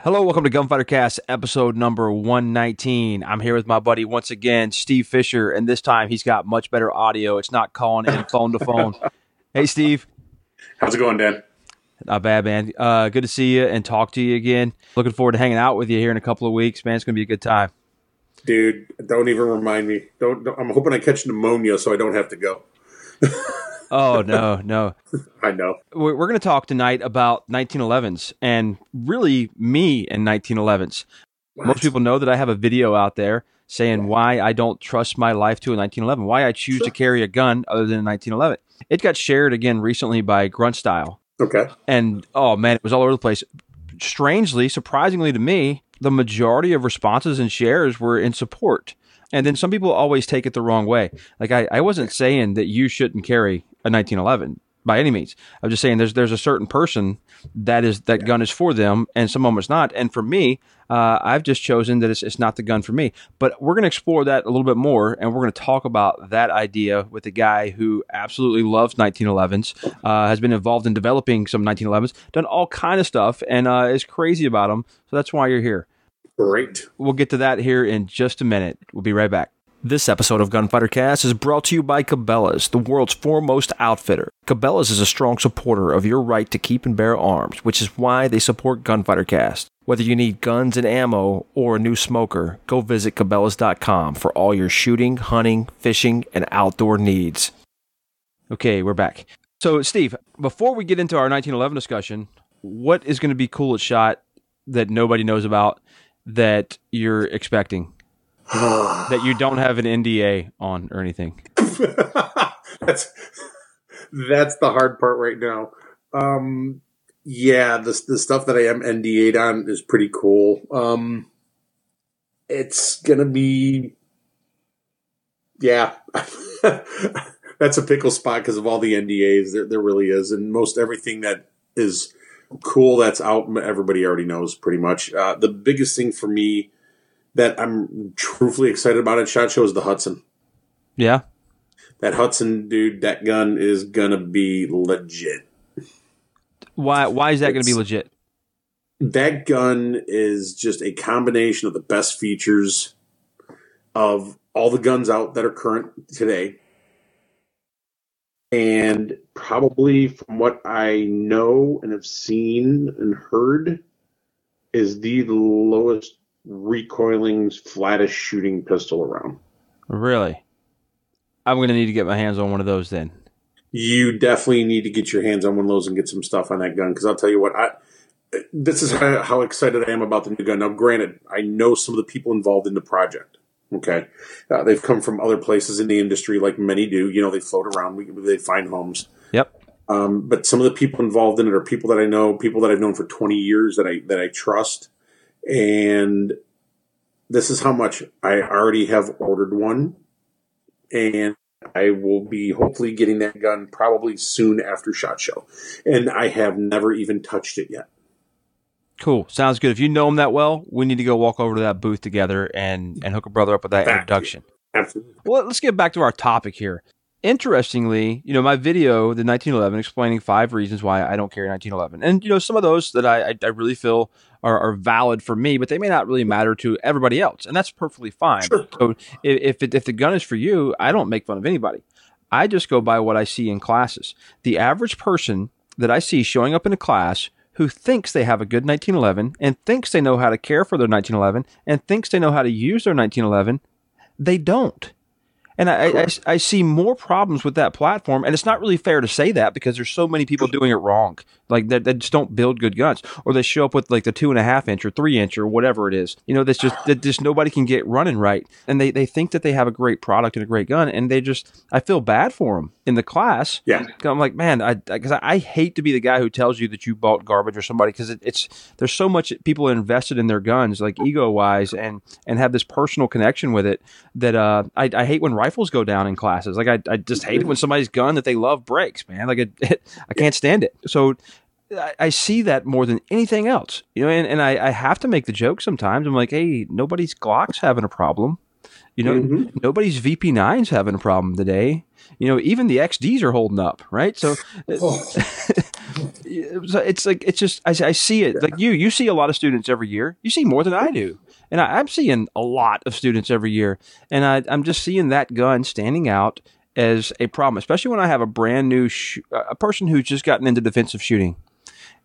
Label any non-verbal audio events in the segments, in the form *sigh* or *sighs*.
Hello, welcome to Gunfighter Cast, episode number 119. I'm here with my buddy once again, Steve Fisher, and this time he's got much better audio. It's not calling in phone to phone. *laughs* Hey, Steve. How's it going, Dan? Not bad, man. Uh, good to see you and talk to you again. Looking forward to hanging out with you here in a couple of weeks, man. It's going to be a good time. Dude, don't even remind me. Don't, don't I'm hoping I catch pneumonia so I don't have to go. *laughs* oh no, no. *laughs* I know. We're, going to talk tonight about 1911s and really me and 1911s. What? Most people know that I have a video out there saying why I don't trust my life to a 1911, why I choose sure. to carry a gun other than a 1911. It got shared again recently by Grunt Style. Okay. And oh man, it was all over the place. Strangely, surprisingly to me, the majority of responses and shares were in support. And then some people always take it the wrong way. Like I, I wasn't saying that you shouldn't carry a 1911 by any means. I'm just saying there's there's a certain person that is that yeah. gun is for them, and some of them it's not. And for me, uh, I've just chosen that it's, it's not the gun for me. But we're going to explore that a little bit more, and we're going to talk about that idea with a guy who absolutely loves 1911s, uh, has been involved in developing some 1911s, done all kind of stuff, and uh, is crazy about them. So that's why you're here. Great. We'll get to that here in just a minute. We'll be right back. This episode of Gunfighter Cast is brought to you by Cabela's, the world's foremost outfitter. Cabela's is a strong supporter of your right to keep and bear arms, which is why they support Gunfighter Cast. Whether you need guns and ammo or a new smoker, go visit Cabela's.com for all your shooting, hunting, fishing, and outdoor needs. Okay, we're back. So, Steve, before we get into our 1911 discussion, what is going to be cool at SHOT that nobody knows about that you're expecting? *sighs* that you don't have an NDA on or anything. *laughs* that's that's the hard part right now. Um, yeah, the the stuff that I am NDA'd on is pretty cool. Um, it's gonna be, yeah, *laughs* that's a pickle spot because of all the NDAs. There, there really is, and most everything that is cool that's out, everybody already knows pretty much. Uh, the biggest thing for me that I'm truthfully excited about at Shot Show is the Hudson. Yeah. That Hudson dude, that gun is gonna be legit. Why why is that gonna be legit? That gun is just a combination of the best features of all the guns out that are current today. And probably from what I know and have seen and heard, is the lowest recoiling, flattest shooting pistol around. Really? I'm going to need to get my hands on one of those then. You definitely need to get your hands on one of those and get some stuff on that gun because I'll tell you what, I this is how, how, excited I am about the new gun. Now, granted, I know some of the people involved in the project. Okay, uh, they've come from other places in the industry, like many do. You know, they float around, they find homes. Yep. Um, but some of the people involved in it are people that I know, people that I've known for 20 years that I that I trust and this is how much I already have ordered one, and I will be hopefully getting that gun probably soon after Shot Show, and I have never even touched it yet. Cool. Sounds good. If you know him that well, we need to go walk over to that booth together and, and hook a brother up with that back introduction. Absolutely. Well, let's get back to our topic here. Interestingly, you know, my video, the 1911, explaining five reasons why I don't carry 1911. And, you know, some of those that I, I really feel are, are, valid for me, but they may not really matter to everybody else. And that's perfectly fine. Sure. So if, it, if the gun is for you, I don't make fun of anybody. I just go by what I see in classes. The average person that I see showing up in a class who thinks they have a good 1911 and thinks they know how to care for their 1911 and thinks they know how to use their 1911, they don't. And I, I, I, see more problems with that platform. And it's not really fair to say that because there's so many people doing it wrong. Like that, that just don't build good guns, or they show up with like the two and a half inch or three inch or whatever it is. You know, that's just that just nobody can get running right, and they they think that they have a great product and a great gun, and they just I feel bad for them in the class. Yeah, I'm like, man, I because I, I, hate to be the guy who tells you that you bought garbage or somebody because it, it's there's so much people invested in their guns, like ego wise, and and have this personal connection with it that uh I, I hate when rifles go down in classes. Like I I just hate it when somebody's gun that they love breaks, man. Like it, it I can't stand it. So I, I, see that more than anything else. You know, and, and I, I, have to make the joke sometimes. I'm like, hey, nobody's Glock's having a problem. You know, mm-hmm. nobody's VP9's having a problem today. You know, even the XDs are holding up, right? So, oh. *laughs* it's like it's just I, I see it like you you see a lot of students every year. You see more than I do, and I, am seeing a lot of students every year, and I, I'm just seeing that gun standing out as a problem, especially when I have a brand new sh- a person who's just gotten into defensive shooting,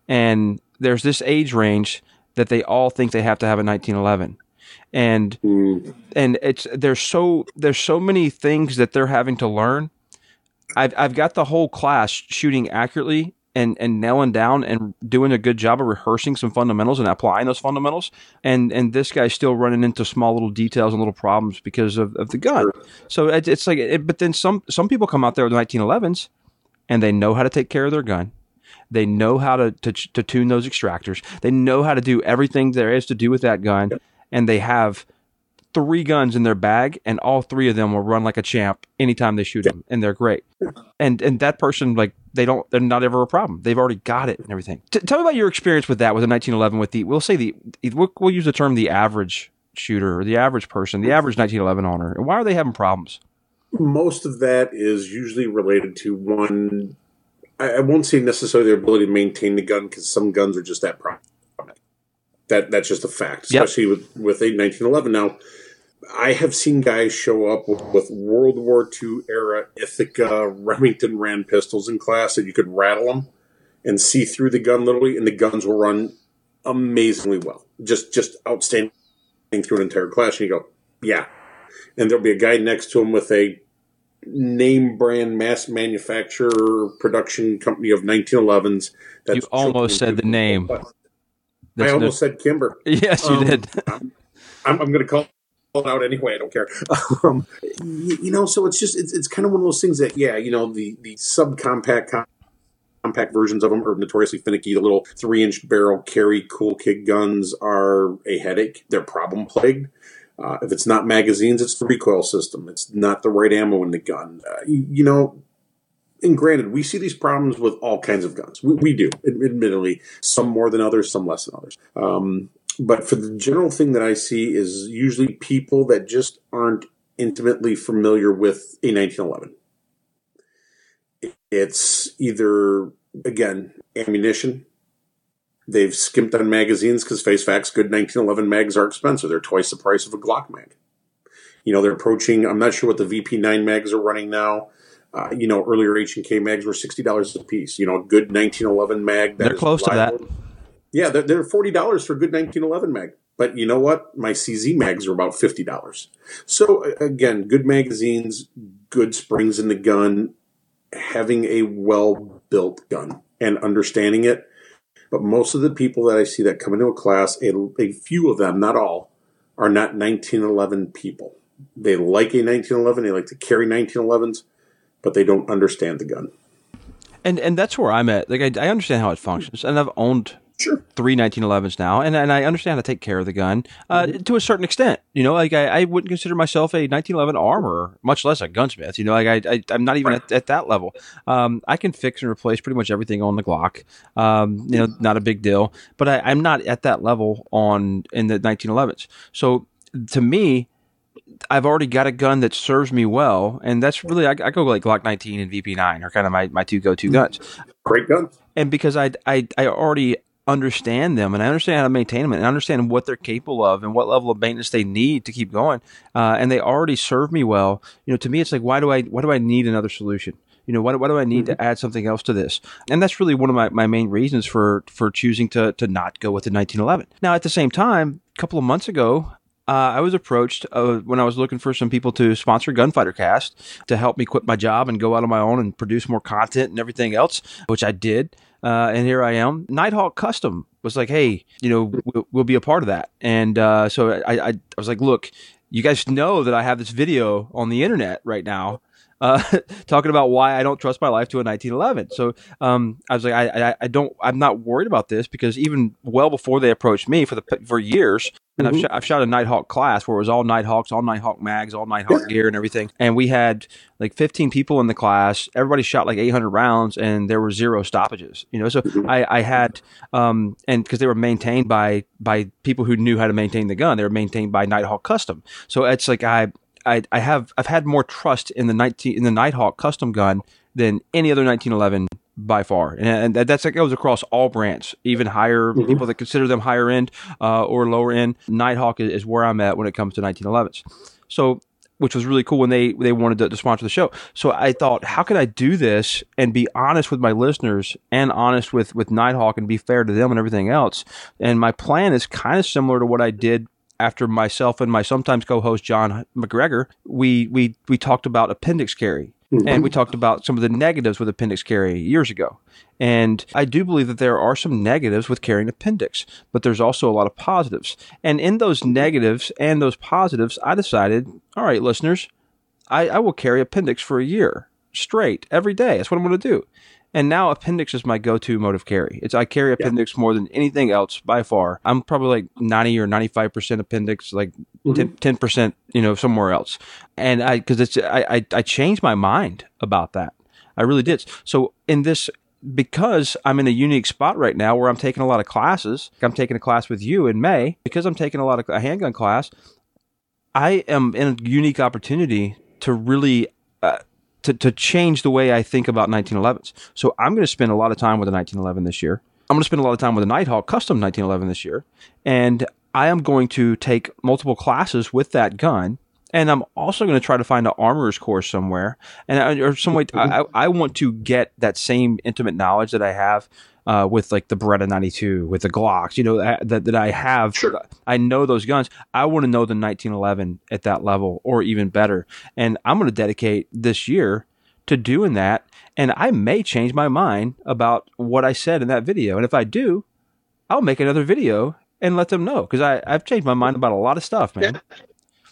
and there's this age range that they all think they have to have a 1911 and mm. and it's there's so there's so many things that they're having to learn. I've I've got the whole class shooting accurately and and nailing down and doing a good job of rehearsing some fundamentals and applying those fundamentals. And and this guy's still running into small little details and little problems because of, of the gun. So it, it's like, it, but then some some people come out there with 1911s and they know how to take care of their gun. They know how to, to, to tune those extractors. They know how to do everything there is to do with that gun and they have three guns in their bag, and all three of them will run like a champ anytime they shoot them, and they're great. And and that person like they don't they're not ever a problem. They've already got it and everything. T- tell me about your experience with that with the 1911 with the we'll say the we'll, we'll use the term the average shooter or the average person, the average 1911 owner, and why are they having problems? Most of that is usually related to one. I, won't say necessarily their ability to maintain the gun because some guns are just that problem that that's just a fact, especially yep. with with a 1911. Now, I have seen guys show up with, with, World War II era Ithaca Remington Rand pistols in class that you could rattle them and see through the gun literally, and the guns will run amazingly well, just just outstanding through an entire class. And you go, yeah, and there'll be a guy next to him with a name brand mass manufacturer production company of 1911s. you almost said the name. I almost no... said Kimber. Yes, you um, did. I'm, I'm, I'm going to call it out anyway. I don't care. *laughs* Um, you, you, know, so it's just it's, it's kind of one of those things that yeah, you know, the the subcompact compact versions of them are notoriously finicky. The little three inch barrel carry cool kid guns are a headache. They're problem plagued. Uh, if it's not magazines, it's the recoil system. It's not the right ammo in the gun. Uh, you, know, and granted, we see these problems with all kinds of guns. We, we do, admittedly, some more than others, some less than others. Um, but for the general thing that I see is usually people that just aren't intimately familiar with a 1911. It's either, again, ammunition. They've skimped on magazines because face facts, good 1911 mags are expensive. They're twice the price of a Glock mag. You know, they're approaching, I'm not sure what the VP9 mags are running now. Uh, you know, earlier H and K mags were sixty dollars a piece. You know, a good nineteen eleven mag. they're close reliable. to that. Yeah, they're, they're forty dollars for a good nineteen eleven mag. But you know what? My CZ mags are about fifty dollars. So again, good magazines, good springs in the gun, having a well built gun and understanding it. But most of the people that I see that come into a class, a, a few of them, not all, are not 1911 people. They like a 1911. They like to carry 1911s but they don't understand the gun. And and that's where I'm at. Like I, I understand how it functions, and I've owned sure. three 1911s now, and and I understand to take care of the gun uh, mm-hmm. to a certain extent. You know, like I, I wouldn't consider myself a 1911 armor, much less a gunsmith. You know, like I, I am not even at, at, that level. Um, I can fix and replace pretty much everything on the Glock. Um, you know, not a big deal. But I, I'm not at that level on in the 1911s. So to me, I've already got a gun that serves me well, and that's really I, I go like Glock 19 and VP9 are kind of my, my two go to guns. Great guns. And because I, I I already understand them and I understand how to maintain them and I understand what they're capable of and what level of maintenance they need to keep going, uh, and they already serve me well. You know, to me, it's like why do I why do I need another solution? You know, why, what do I need mm-hmm. to add something else to this? And that's really one of my, my main reasons for for choosing to to not go with the 1911. Now, at the same time, a couple of months ago, uh, I was approached uh, when I was looking for some people to sponsor Gunfighter Cast to help me quit my job and go out on my own and produce more content and everything else, which I did. Uh, and here I am. Nighthawk Custom was like, hey, you know, we'll, we'll be a part of that. And uh, so I, I, I was like, look, you guys know that I have this video on the internet right now uh, *laughs* talking about why I don't trust my life to a 1911. So um, I was like, I, I, I, don't, I'm not worried about this because even well before they approached me for the for years, and mm-hmm. I've, shot, I've shot a Nighthawk class where it was all Nighthawks, all Nighthawk mags, all Nighthawk *laughs* gear and everything. And we had like 15 people in the class. Everybody shot like 800 rounds and there were zero stoppages, you know? So mm-hmm. I, I had, um, and cause they were maintained by, by people who knew how to maintain the gun. They were maintained by Nighthawk custom. So it's like, I, I, I have I've had more trust in the 19 in the Nighthawk custom gun than any other 1911 by far, and, and that's that goes across all brands, even higher mm-hmm. people that consider them higher end uh, or lower end. Nighthawk is, is where I'm at when it comes to 1911s. So which was really cool when they they wanted to, to, sponsor the show. So I thought, how can I do this and be honest with my listeners and honest with with Nighthawk and be fair to them and everything else? And my plan is kind of similar to what I did after myself and my sometimes co-host John McGregor. We we we talked about appendix carry Mm-hmm. And we talked about some of the negatives with appendix carry years ago. And I do believe that there are some negatives with carrying appendix, but there's also a lot of positives. And in those negatives and those positives, I decided, all right, listeners, I, I will carry appendix for a year straight every day. That's what I'm going to do. And now appendix is my go-to mode of carry. It's I carry appendix yeah. more than anything else by far. I'm probably like 90 or 95 percent appendix, like mm-hmm. 10 percent, you know, somewhere else. And I because it's I, I I changed my mind about that. I really did. So in this because I'm in a unique spot right now where I'm taking a lot of classes. I'm taking a class with you in May because I'm taking a lot of a handgun class. I am in a unique opportunity to really to, to change the way I think about 1911s. So I'm going to spend a lot of time with a 1911 this year. I'm going to spend a lot of time with a Nighthawk custom 1911 this year. And I am going to take multiple classes with that gun. And I'm also going to try to find an armorer's course somewhere, and or some way. I, I want to get that same intimate knowledge that I have uh, with like the Beretta 92, with the Glocks, you know, that, that I have. Sure. I know those guns. I want to know the 1911 at that level or even better. And I'm going to dedicate this year to doing that. And I may change my mind about what I said in that video. And if I do, I'll make another video and let them know because I've changed my mind about a lot of stuff, man. Yeah.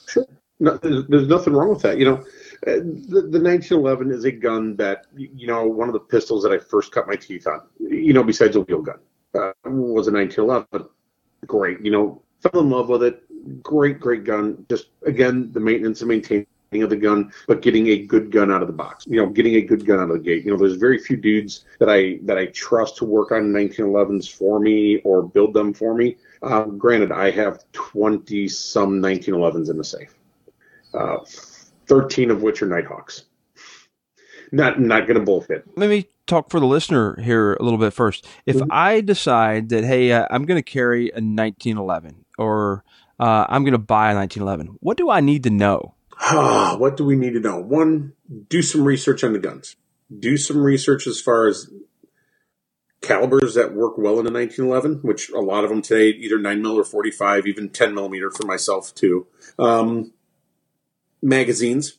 Sure. No, there's, there's nothing wrong with that. You know, uh, the, the 1911 is a gun that you know one of the pistols that I first cut my teeth on. You know, besides a wheel gun, uh, was a 1911. Great, you know, fell in love with it. Great, great gun. Just again, the maintenance and maintaining of the gun, but getting a good gun out of the box. You know, getting a good gun out of the gate. You know, there's very few dudes that I that I trust to work on 1911s for me or build them for me. Uh, granted, I have 20 some 1911s in the safe. Uh, 13 of which are Nighthawks. Not not going to bullshit. Let me talk for the listener here a little bit first. If mm-hmm. I decide that hey, uh, I'm going to carry a 1911 or uh, I'm going to buy a 1911, what do I need to know? *sighs* what do we need to know? One, do some research on the guns. Do some research as far as calibers that work well in a 1911, which a lot of them today, either 9 mm or 45, even 10 millimeter for myself too. Um, magazines,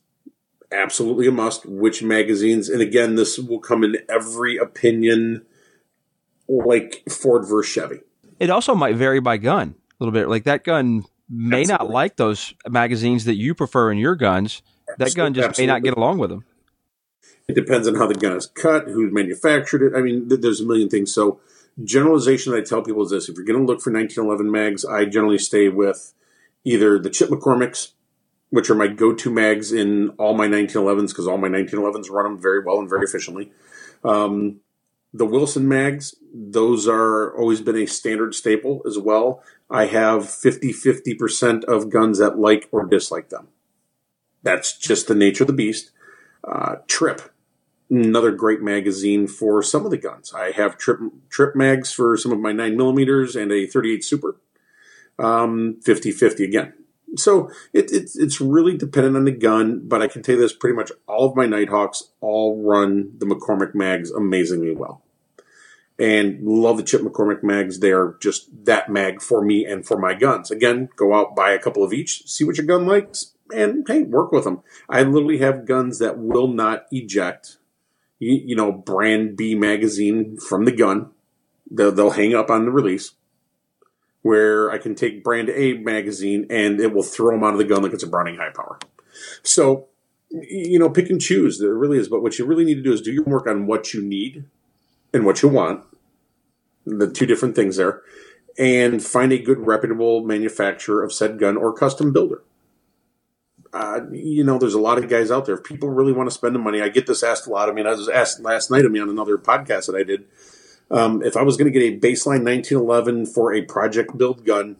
absolutely a must. Which magazines? And again, this will come in every opinion, like Ford versus Chevy. It also might vary by gun a little bit. Like that gun may absolutely. not like those magazines that you prefer in your guns. That gun just absolutely. may not get along with them. It depends on how the gun is cut, who manufactured it. I mean, there's a million things. So, generalization that I tell people is this: if you're going to look for 1911 mags, I generally stay with either the Chip McCormick's which are my go-to mags in all my 1911s because all my 1911s run them very well and very efficiently. Um, the Wilson mags, those are always been a standard staple as well. I have 50 50% of guns that like or dislike them. That's just the nature of the beast. Uh, Tripp, another great magazine for some of the guns. I have Tripp Tripp mags for some of my 9 millimeters and a 38 Super. Um, 50 50 again so it, it, it's really dependent on the gun, but I can tell you this: pretty much all of my Nighthawks all run the McCormick mags amazingly well, and love the Chip McCormick mags. They are just that mag for me and for my guns. Again, go out buy a couple of each, see what your gun likes, and hey, work with them. I literally have guns that will not eject, you, you know, brand B magazine from the gun. They'll, they'll hang up on the release where I can take brand A magazine and it will throw them out of the gun like it's a Browning high power. So, you know, pick and choose. There really is. But what you really need to do is do your work on what you need and what you want. The two different things there. And find a good, reputable manufacturer of said gun or custom builder. Uh, you know, there's a lot of guys out there. If people really want to spend the money, I get this asked a lot. I mean, I was asked last night of me on another podcast that I did um, if I was going to get a baseline 1911 for a project build gun,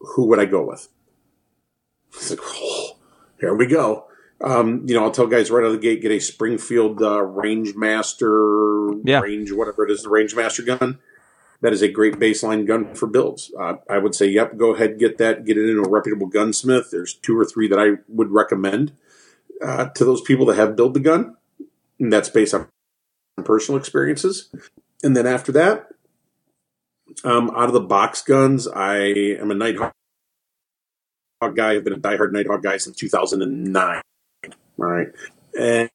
who would I go with? Like, oh, here we go. Um, you know, I'll tell guys right out of the gate, get a Springfield uh, Range Master, Yeah. Range, whatever it is, the Range Master gun. That is a great baseline gun for builds. Uh, I would say, yep, go ahead, get that, get it into a reputable gunsmith. There's two or three that I would recommend uh, to those people that have built the gun. And that's based on personal experiences. And then after that, um, out of the box guns, I am a Nighthawk guy. I've been a diehard Nighthawk guy since 2009. All right. And,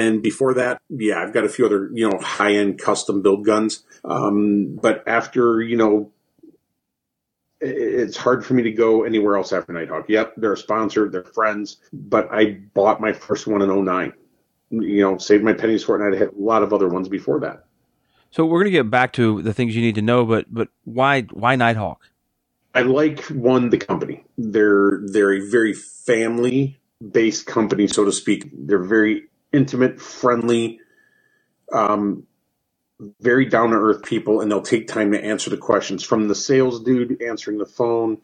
and before that, yeah, I've got a few other, you know, high end custom build guns. Um, but after, you know, it's hard for me to go anywhere else after Nighthawk. Yep, they're a sponsor, they're friends, but I bought my first one in 09. You know, saved my pennies for it, and I'd had a lot of other ones before that. So we're going to get back to the things you need to know, but but why why Nighthawk? I like one the company. They're they're a very family based company, so to speak. They're very intimate, friendly, um, very down to earth people, and they'll take time to answer the questions from the sales dude answering the phone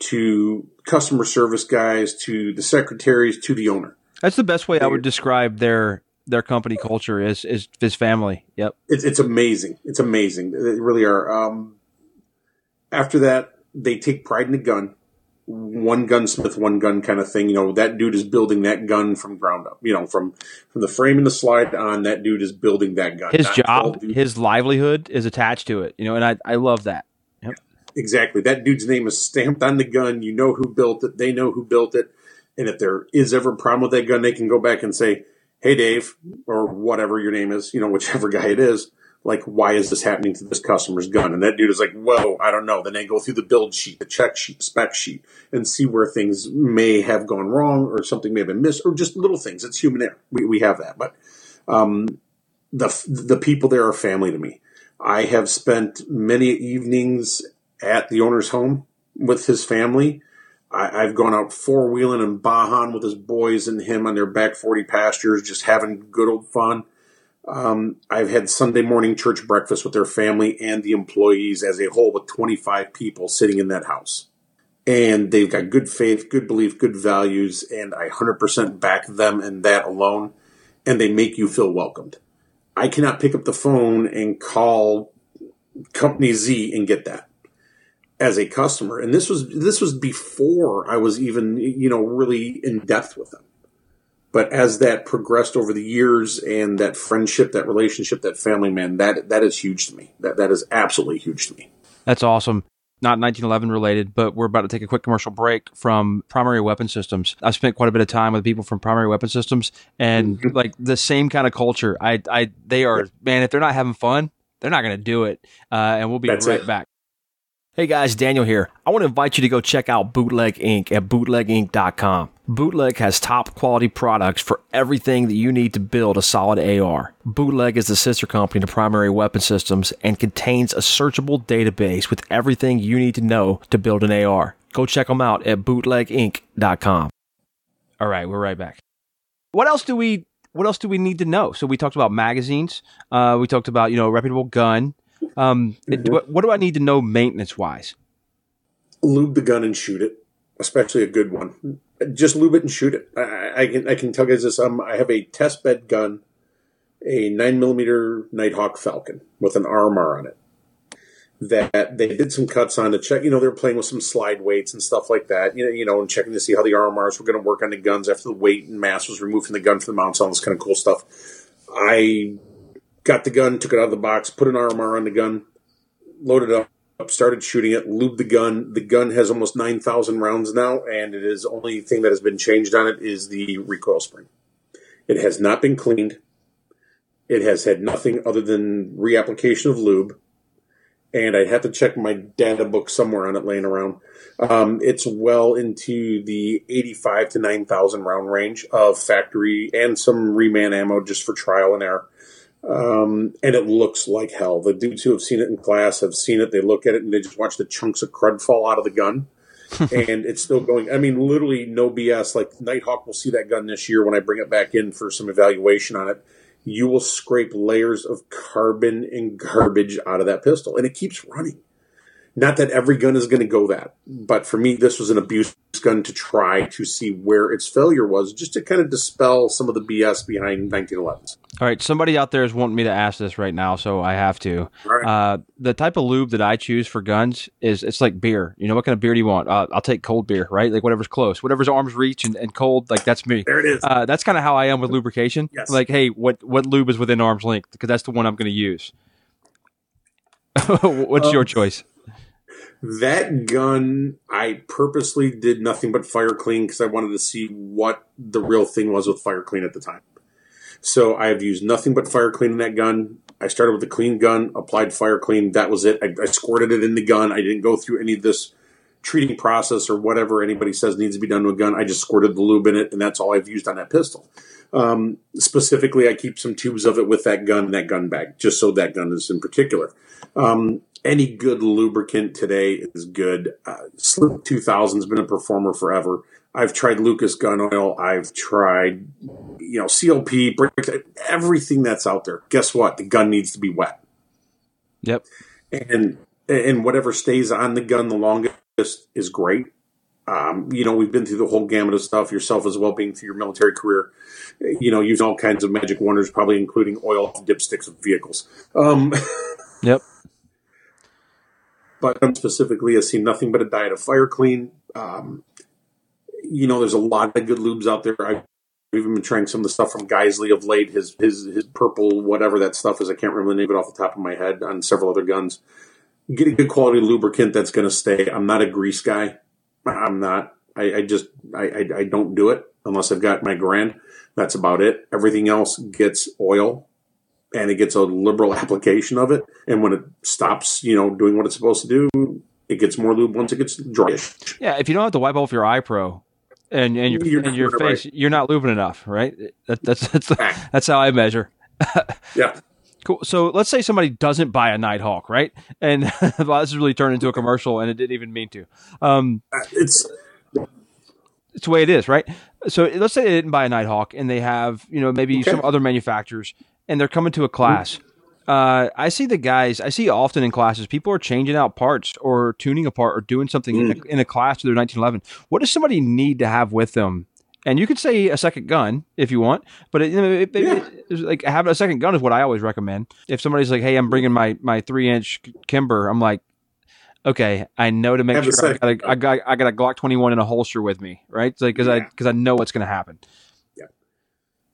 to customer service guys to the secretaries to the owner. That's the best way I would describe their their company culture is is is family. Yep. It's it's amazing. It's amazing. They really are. Um, after that, they take pride in the gun. One gunsmith, one gun kind of thing. You know, that dude is building that gun from ground up. You know, from from the frame and the slide on, that dude is building that gun. His job, his livelihood is attached to it. You know, and I I love that. Exactly. That dude's name is stamped on the gun. You know who built it. They know who built it. And if there is ever a problem with that gun, they can go back and say, Hey, Dave, or whatever your name is, you know, *laughs* whichever guy it is, like, why is this happening to this customer's gun? And that dude is like, whoa, I don't know. Then they go through the build sheet, the check sheet, spec sheet, and see where things may have gone wrong or something may have been missed or just little things. It's human error. We, we have that. But, um, the, the people there are family to me. I have spent many evenings at the owner's home with his family. I, I've gone out four wheeling and Bajan with his boys and him on their back 40 pastures, just having good old fun. Um, I've had Sunday morning church breakfast with their family and the employees as a whole with 25 people sitting in that house. And they've got good faith, good belief, good values, and I 100% back them and that alone. And they make you feel welcomed. I cannot pick up the phone and call company Z and get that as a customer. And this was this was before I was even you know really in depth with them. But as that progressed over the years and that friendship, that relationship, that family man, that that is huge to me. That that is absolutely huge to me. That's awesome. Not 1911 related, but we're about to take a quick commercial break from Primary Weapon Systems. I've spent quite a bit of time with people from Primary Weapon Systems, and Mhm. like the same kind of culture. I, I, they are man. If they're not having fun, they're not going to do it. Uh, and we'll be That's right it. back. Hey guys, Daniel here. I want to invite you to go check out Bootleg Inc. at bootleginc.com. Bootleg has top quality products for everything that you need to build a solid AR. Bootleg is the sister company to Primary Weapon Systems and contains a searchable database with everything you need to know to build an AR. Go check them out at bootleginc.com. All right, we're right back. What else do we what else do we need to know? So we talked about magazines. Uh, we talked about, you know, a reputable gun. Um, it- what, what do I need to know maintenance wise? Lube the gun and shoot it, especially a good one. Just lube it and shoot it. I, I- can I can tell you guys this. Um, I have a test bed gun, a nine millimeter Nighthawk Falcon with an RMR on it. That they did some cuts on to check. You know, they were playing with some slide weights and stuff like that. You know, you know, and checking to see how the RMRs were going to work on the guns after the weight and mass was removed from the gun for the mounts. All this kind of cool stuff. I got the gun, took it out of the box, put an RMR on the gun, loaded up started shooting it, lubed the gun. The gun has almost 9,000 rounds now, and it is the only thing that has been changed on it is the recoil spring. It has not been cleaned. It has had nothing other than reapplication of lube. And I'd have to check my data book somewhere on it laying around. Um, it's well into the 85 to 9,000 round range of factory and some reman ammo just for trial and error. Um, and it looks like hell. The dudes who have seen it in class have seen it. They look at it and they just watch the chunks of crud fall out of the gun. *laughs* and it's still going. I mean, literally no BS. Like Nighthawk will see that gun this year when I bring it back in for some evaluation on it. You will scrape layers of carbon and garbage out of that pistol, and it keeps running. Not that every gun is going to go that, but for me, this was an abuse gun to try to see where its failure was, just to kind of dispel some of the BS behind 1911s. All right, somebody out there is wanting me to ask this right now, so I have to. Right. Uh, the type of lube that I choose for guns is it's like beer. You know, what kind of beer do you want? Uh, I'll take cold beer, right? Like whatever's close, whatever's arm's reach and, and cold. Like that's me. There it is. Uh, that's kind of how I am with lubrication. Yes. Like, hey, what what lube is within arm's length? Because that's the one I'm going to use. *laughs* What's Um, your choice? That gun, I purposely did nothing but FireClean because I wanted to see what the real thing was with FireClean at the time. So I have used nothing but FireClean in that gun. I started with a clean gun, applied FireClean. That was it. I, I squirted it in the gun. I didn't go through any of this treating process or whatever anybody says needs to be done to a gun. I just squirted the lube in it, and that's all I've used on that pistol. Um, specifically, I keep some tubes of it with that gun in that gun bag, just so that gun is in particular. Um, any good lubricant today is good. Uh, Slip 2000 has been a performer forever. I've tried Lucas gun oil. I've tried, you know, CLP, everything that's out there. Guess what? The gun needs to be wet, Yep. and and whatever stays on the gun the longest is great. Um, you know, we've been through the whole gamut of stuff yourself as well, being through your military career. You know, using all kinds of magic wonders, probably including oil dipsticks of vehicles. Um, *laughs* Yep. But specifically has seen nothing but a diet of FireClean. Um, you know, there's a lot of good lubes out there. I've even been trying some of the stuff from Geisley of late. His his his purple whatever that stuff is. I can't remember the name of it off the top of my head. On several other guns, get a good quality lubricant that's going to stay. I'm not a grease guy. I'm not. I, I just I, I I don't do it unless I've got my grand. That's about it. Everything else gets oil and it gets a liberal *laughs* application of it. And when it stops, you know, doing what it's supposed to do, it gets more lube once it gets dryish. Yeah. If you don't have to wipe off your eye pro and and your You're and your not right. face, you're not lubing enough, right? That, that's *laughs* that's that's how I measure. *laughs* Yeah. Cool. So let's say somebody doesn't buy a Nighthawk, right? And well, this has really turned into a commercial, and it didn't even mean to. Um, It's it's the way it is, right? So let's say they didn't buy a Nighthawk, and they have, you know, maybe Okay. some other manufacturers, and they're coming to a class. Uh, I see the guys. I see often in classes, people are changing out parts or tuning a part or doing something in, a, in a class to their 1911. What does somebody need to have with them? And you could say a second gun if you want, but it, it, it- Yeah. it's like having a second gun is what I always recommend. If somebody's like, "Hey, I'm bringing my my three inch Kimber," I'm like, "Okay, I know to make Have sure I got, a, I got I got a Glock 21 in a holster with me, right? It's like because I because I know what's going to happen.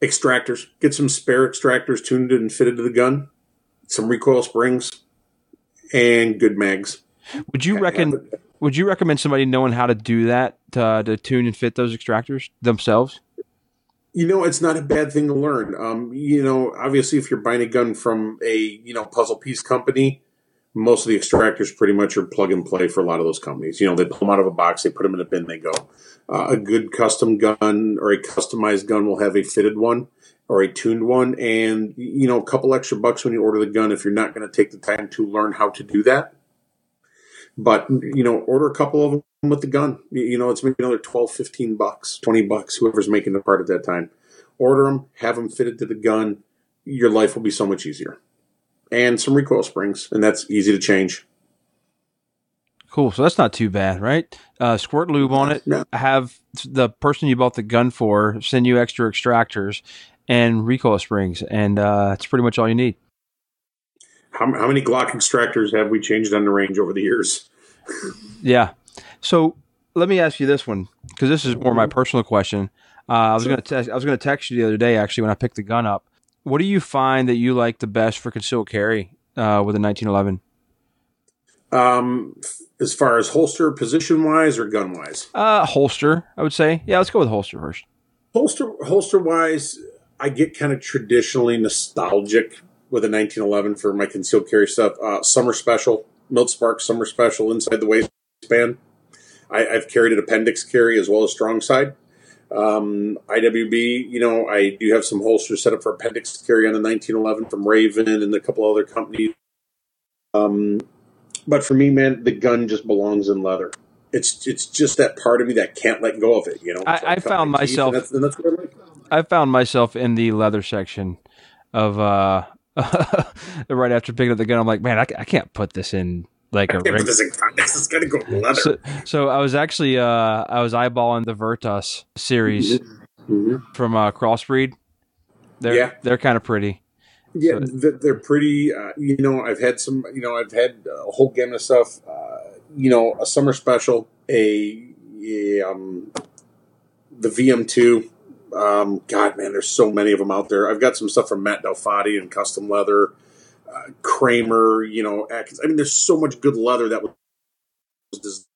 Extractors. Get some spare extractors tuned and fitted to the gun. Some recoil springs and good mags. Would you reckon? Would you recommend somebody knowing how to do that to, to tune and fit those extractors themselves? You know, it's not a bad thing to learn. Um, you know, obviously, if you're buying a gun from a you know puzzle piece company, most of the extractors pretty much are plug and play for a lot of those companies. You know, they pull them out of a box, they put them in a bin, they go. Uh, a good custom gun or a customized gun will have a fitted one or a tuned one, and you know, a couple extra bucks when you order the gun if you're not going to take the time to learn how to do that. But you know, order a couple of them with the gun. You know, it's maybe another 12, 15 bucks, 20 bucks, whoever's making the part at that time. Order them, have them fitted to the gun. Your life will be so much easier. And some recoil springs, and that's easy to change. Cool. So that's not too bad, right? Uh, squirt lube on it. Yeah. Have the person you bought the gun for send you extra extractors and recoil springs, and uh, that's pretty much all you need. How, how many Glock extractors have we changed on the range over the years? *laughs* Yeah. So let me ask you this one because this is more my personal question. Uh, I was going to I was going to text you the other day actually when I picked the gun up. What do you find that you like the best for concealed carry uh, with a 1911? Um, as far as holster position wise or gun wise, Uh, holster, I would say. Yeah, let's go with holster first. holster holster wise, I get kind of traditionally nostalgic with a 1911 for my concealed carry stuff. Uh, summer special, Milt Sparks summer special inside the waistband. I, I've carried an appendix carry as well as strong side. Um, IWB, you know, I do have some holsters set up for appendix carry on the 1911 from Raven and a couple other companies. Um, but for me, man, the gun just belongs in leather. It's it's just that part of me that can't let go of it. You know, I- I found my myself- and that's, and that's I like. I found myself in the leather section of uh, *laughs* right after picking up the gun. I'm like, man, I, I can't put this in like a *laughs* ring. This is gonna go leather. So, so I was actually uh, I was eyeballing the Virtus series Mm-hmm. from uh, Crossbreed. They're Yeah. they're kind of pretty. Yeah, So- they're pretty. Uh, you know, I've had some. You know, I've had a whole gamut of stuff. Uh, you know, a summer special, a, a, um, the VM2. Um, God, man, there's so many of them out there. I've got some stuff from Matt Del Fatti and Custom Leather, uh, Kramer. You know, Atkins. I mean, there's so much good leather that was des-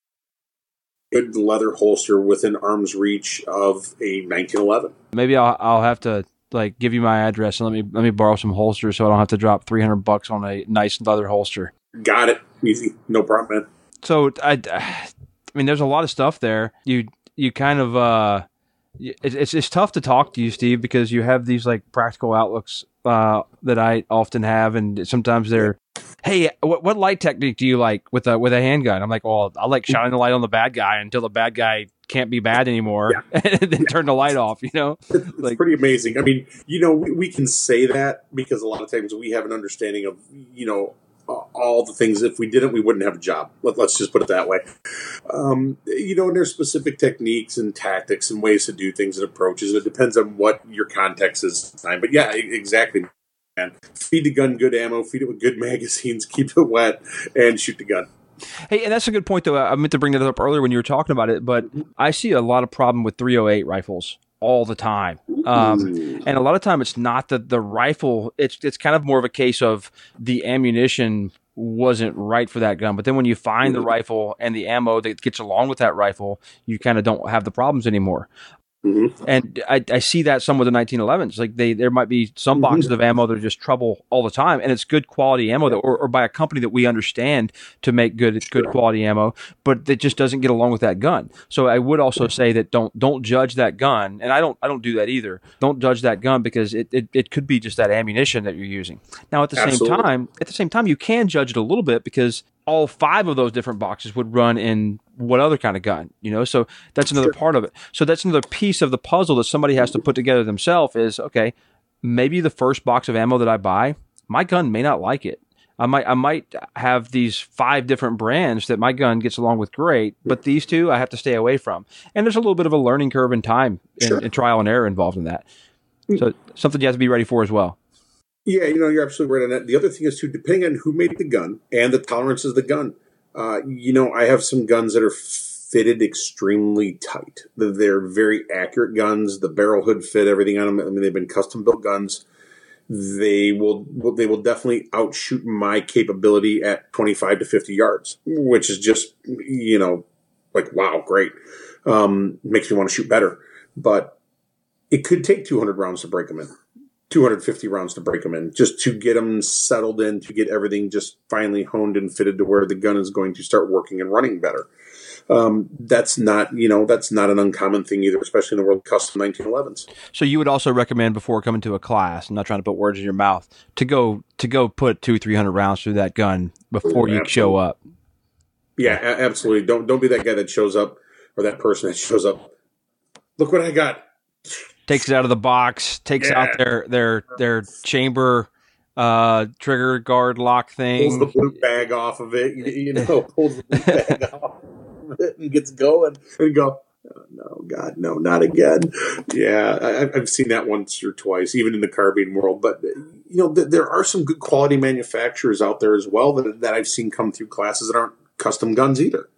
good leather holster within arm's reach of a 1911. Maybe I'll I'll have to like give you my address and let me let me borrow some holsters so I don't have to drop three hundred bucks on a nice leather holster. Got it, easy, no problem, man. So I, I mean, there's a lot of stuff there. You you kind of uh, it's it's tough to talk to you, Steve, because you have these like practical outlooks uh, that I often have, and sometimes they're, hey, what, what light technique do you like with a with a handgun? I'm like, well, I like shining the light on the bad guy until the bad guy can't be bad anymore, *laughs* and then turn the light off. You know, It's Like- pretty amazing. I mean, you know, we, we can say that because a lot of times we have an understanding of, you know, all the things. If we didn't, we wouldn't have a job. Let, let's just put it that way. Um, you know, and there's specific techniques and tactics and ways to do things and approaches. It depends on what your context is. at the Time, but yeah, exactly. Man, feed the gun good ammo, feed it with good *laughs* magazines, keep it wet, and shoot the gun. Hey, and that's a good point, though. I meant to bring that up earlier when you were talking about it, but I see a lot of problem with 308 rifles all the time. Um, and a lot of time, it's not that the rifle; it's it's kind of more of a case of the ammunition wasn't right for that gun. But then when you find the rifle and the ammo that gets along with that rifle, you kind of don't have the problems anymore. Mhm. And I, I see that some with the 1911s. Like they, there might be some boxes of ammo that are just trouble all the time, and it's good quality ammo that, or, or by a company that we understand to make good, good quality ammo, but it just doesn't get along with that gun. So I would also say that don't don't judge that gun, and I don't I don't do that either. Don't judge that gun because it, it, it could be just that ammunition that you're using. Now at the same time, at the same time, you can judge it a little bit because all five of those different boxes would run in what other kind of gun, you know? So that's another part of it. So that's another piece of the puzzle that somebody has to put together themselves is okay, maybe the first box of ammo that I buy, my gun may not like it. I might I might have these five different brands that my gun gets along with great, but these two I have to stay away from. And there's a little bit of a learning curve in time and, Sure. and trial and error involved in that. Mm. So something you have to be ready for as well. Yeah, you know, you're absolutely right on that. The other thing is too, depending on who made the gun and the tolerances of the gun. Uh, you know, I have some guns that are fitted extremely tight. They're- very accurate guns. The barrel hood fit, everything on them. I mean, they've been custom built guns. They will, they will definitely outshoot my capability at 25 to 50 yards, which is just, you know, like wow, great. Um, makes me want to shoot better, but it could take 200 rounds to break them in. 250 rounds to break them in, just to get them settled in, to get everything just finally honed and fitted to where the gun is going to start working and running better. Um, that's not, you know, that's not an uncommon thing either, especially in the world of custom 1911s. So you would also recommend before coming to a class, I'm not trying to put words in your mouth, to go to go put two, three hundred rounds through that gun before you show up. Yeah, absolutely. Don't don't be that guy that shows up or that person that shows up. Look what I got. Takes it out of the box, takes out their their their chamber uh trigger guard lock thing. Pulls the thing. blue bag off of it, you, you know, *laughs* pulls the blue bag *laughs* off of it and gets going and go. "Oh, no, God, no, not again. Yeah, I, I've- I've seen that once or twice, even in the carbine world. But you know, th- there are some good quality manufacturers out there as well that that I've seen come through classes that aren't custom guns either.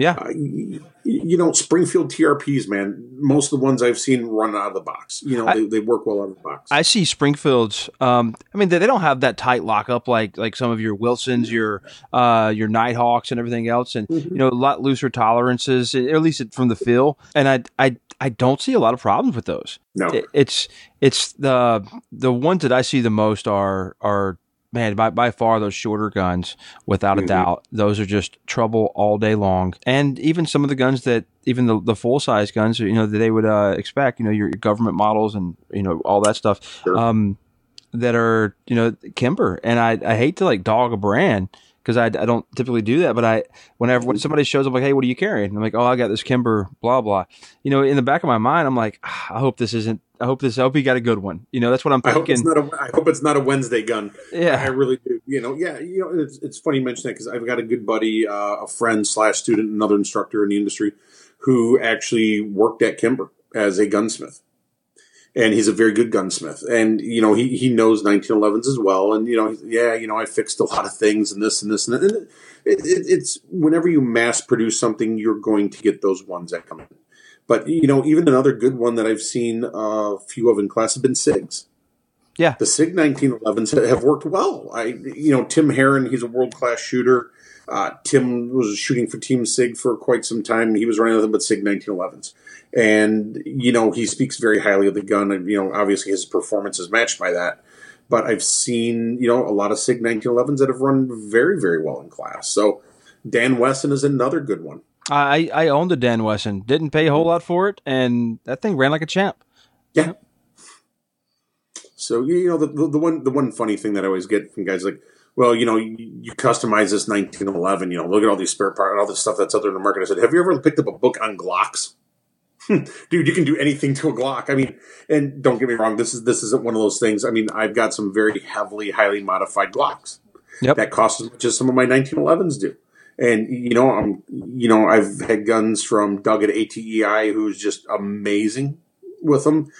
Yeah. Uh, you, you know, Springfield TRPs, man. Most of the ones I've seen run out of the box. You know, I- they, they work well out of the box. I see Springfields. Um, I mean, they, they don't have that tight lockup like like some of your Wilsons, your uh, your Nighthawks, and everything else, and you know a lot looser tolerances, at least from the feel. And I I I don't see a lot of problems with those. no, It- it's it's the the ones that I see the most are are man by by far those shorter guns without a Mhm. doubt. Those are just trouble all day long. And even some of the guns that even the, the full size guns, you know, that they would uh, expect, you know, your, your government models and you know all that stuff. Sure. Um, that are you know Kimber, and I I hate to like dog a brand. Because I, I don't typically do that, but I whenever when somebody shows up like, hey, what are you carrying? I'm like, oh, I got this Kimber, blah blah. You know, in the back of my mind, I'm like, ah, I hope this isn't I hope this. I hope he got a good one. You know, that's what I'm I hope it's thinking. not a. I hope it's not a Wednesday gun. Yeah, I really do. You know, yeah. You know, it's, it's funny you mention that because I've got a good buddy, uh, a friend slash student, another instructor in the industry, who actually worked at Kimber as a gunsmith, and he's a very good gunsmith. And you know, he he knows 1911s as well. And you know, yeah, you know, I fixed a lot of things and this and this and that. And it, it, it's whenever you mass produce something, you're going to get those ones that come in. But you know, even another good one that I've seen a few of in class have been SIGs yeah. the SIG 1911s have worked well. I, you know, Tim Herron, he's a world class shooter. Uh, Tim was shooting for Team SIG for quite some time. He was running nothing but SIG 1911s. And, you know, he speaks very highly of the gun. And, you know, obviously his performance is matched by that. But I've seen, you know, a lot of SIG 1911s that have run very, very well in class. So Dan Wesson is another good one. I I owned a Dan Wesson. Didn't pay a whole lot for it, and that thing ran like a champ. Yeah. So you know the, the the one the one funny thing that I always get from guys like, well, you know, you, you customize this 1911. You know, look at all these spare parts and all this stuff that's out there in the market. I said, have you ever picked up a book on Glocks? *laughs* Dude, you can do anything to a Glock. I mean, and don't get me wrong, this is this isn't one of those things. I mean, I've got some very heavily, highly modified Glocks Yep. that cost as much as some of my 1911s do. And you know, I'm you know, I've had guns from Doug at ATEI, who's just amazing with them.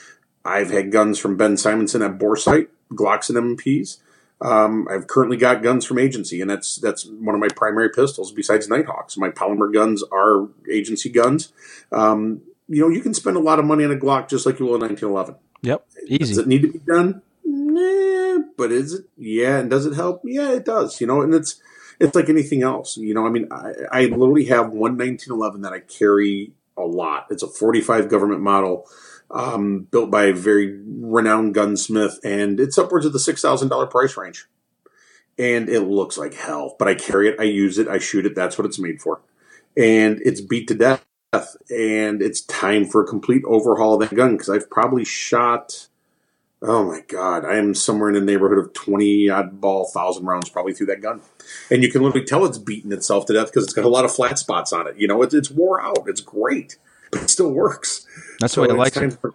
I've had guns from Ben Simonson at Boresight, Glocks and MPs. Um, I've currently got guns from agency, and that's that's one of my primary pistols besides Nighthawks. My polymer guns are agency guns. Um, you know, you can spend a lot of money on a Glock just like you will in 1911. Yep, easy. Does it need to be done? Nah, but is it? Yeah, and does it help? Yeah, it does. You know, and it's it's like anything else. You know, I mean, I, I literally have one 1911 that I carry a lot. It's a 45 government model, um, built by a very renowned gunsmith, and it's upwards of the six thousand dollar price range. And it looks like hell, but I carry it, I use it, I shoot it. That's what it's made for, and it's beat to death. And it's time for a complete overhaul of that gun because I've probably shot Oh my God, I am somewhere in the neighborhood of 20 odd ball thousand rounds probably through that gun. And you can literally tell it's beaten itself to death because it's got a lot of flat spots on it. You know, it's, it's wore out. It's great, but it still works. That's So way I like it. for,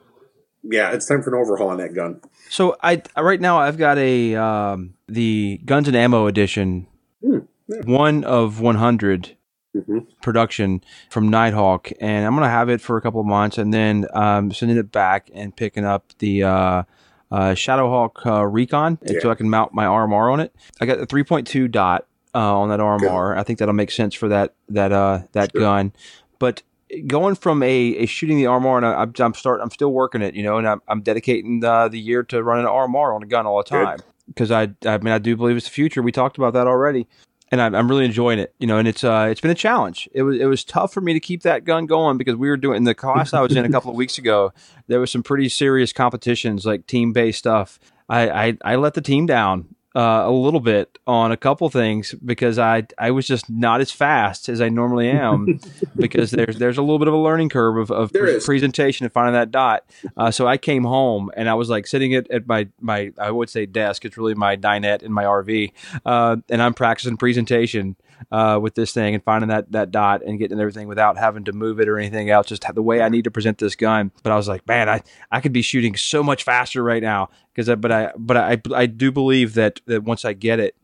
yeah, it's time for an overhaul on that gun. So I right now I've got a um, the Guns and Ammo edition, Hmm, yeah. one of one hundred hmm production from Nighthawk, and I'm gonna have it for a couple of months, and then um, sending it back and picking up the uh, uh, Shadowhawk uh, Recon, and so I can mount my RMR on it. I got the 3.2 dot uh, on that RMR. I think that'll make sense for that that uh, that Sure. gun, but. Going from a, a shooting the RMR and I, I'm, I'm start I'm still working it, you know, and I'm, I'm dedicating the, the year to running an RMR on a gun all the time because I I mean I do believe it's the future. We talked about that already and I'm, I'm really enjoying it. You know, and it's uh, it's been a challenge. It was it was tough for me to keep that gun going because we were doing in the class I was in a couple of weeks ago. There was some pretty serious competitions, like team based stuff. I, I I let the team down uh, a little bit on a couple things because I I was just not as fast as I normally am *laughs* because there's there's a little bit of a learning curve of, of pre- presentation and finding that dot. Uh, so I came home and I was like sitting at, at my my I would say desk. It's really my dinette in my RV, uh, and I'm practicing presentation uh, with this thing and finding that that dot and getting everything without having to move it or anything else. Just the way I need to present this gun. But I was like, man, I I could be shooting so much faster right now because but I but I I do believe that that once I get it,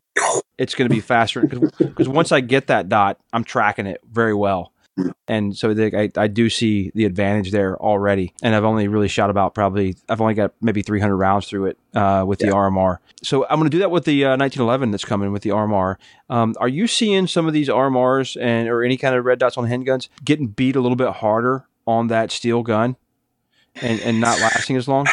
it's going to be faster because once I get that dot, I'm tracking it very well. And so I, I do see the advantage there already. And I've only really shot about probably, I've only got maybe 300 rounds through it uh, with the RMR. So I'm going to do that with the uh, 1911 that's coming with the RMR. Um, are you seeing some of these RMRs and or any kind of red dots on handguns getting beat a little bit harder on that steel gun and, and not lasting as long?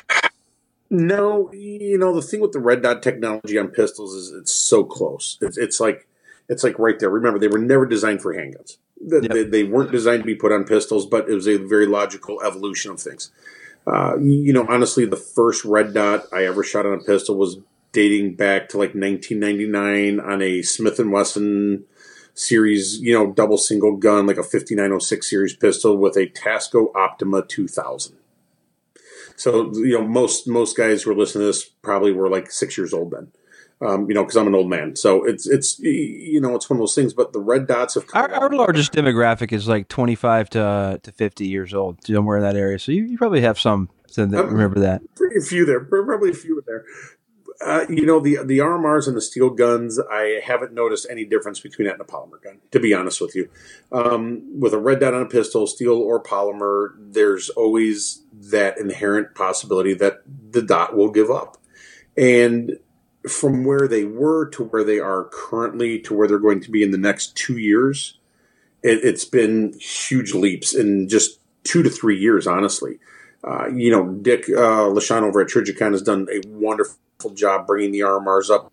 No, you know the thing with the red dot technology on pistols is it's so close. It's, it's like it's like right there. Remember, they were never designed for handguns. They, Yep. they, they weren't designed to be put on pistols, but it was a very logical evolution of things. Uh, you know, honestly, the first red dot I ever shot on a pistol was dating back to like 1999 on a Smith and Wesson series, you know, double single gun, like a 5906 series pistol with a Tasco Optima 2000. So you know, most most guys who are listening to this probably were like six years old then. Um, you know, because I'm an old man, so it's it's you know it's one of those things. But the red dots have come Our, our largest demographic is like 25 to to 50 years old, somewhere in that area. So you, you probably have some So that, um, remember that. Pretty few there, probably a few there. Uh, you know the the RMRs and the steel guns. I haven't noticed any difference between that and a polymer gun. To be honest with you, um, with a red dot on a pistol, steel or polymer, there's always that inherent possibility that the dot will give up. And from where they were to where they are currently to where they're going to be in the next two years, it, has been huge leaps in just two to three years, honestly. Uh, you know, Dick uh, LaShawn over at Trijicon has done a wonderful job bringing the RMRs up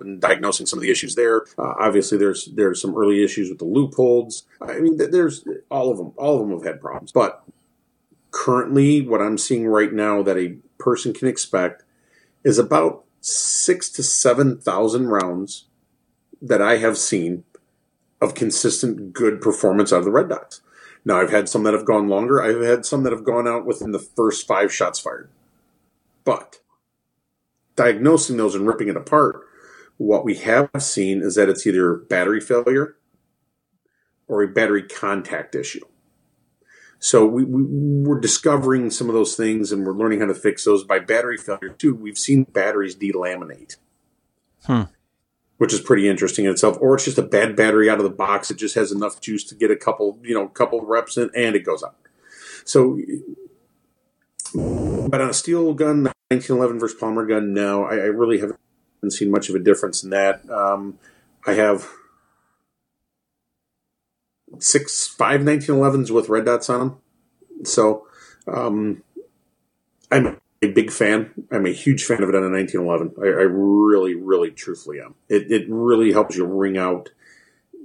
and diagnosing some of the issues there. Uh, obviously, there's there's some early issues with the loopholes. I mean, there's all of them. All of them have had problems. But currently, what I'm seeing right now that a person can expect is about six to seven thousand rounds that I have seen of consistent good performance out of the red dots. Now, I've had some that have gone longer. I've had some that have gone out within the first five shots fired. But diagnosing those and ripping it apart, what we have seen is that it's either battery failure or a battery contact issue. So we, we, are discovering some of those things and we're learning how to fix those by battery failure too. We've seen batteries delaminate. Hmm which is pretty interesting in itself. Or it's just a bad battery out of the box. It just has enough juice to get a couple, you know, couple reps in, and it goes out. So, but on a steel gun, 1911 versus polymer gun, no, I, I really haven't seen much of a difference in that. Um, I have six, five 1911s with red dots on them. So, um, I'm a big fan. I'm a huge fan of it on a 1911. I, I really, really, truthfully am. It, it really helps you ring out,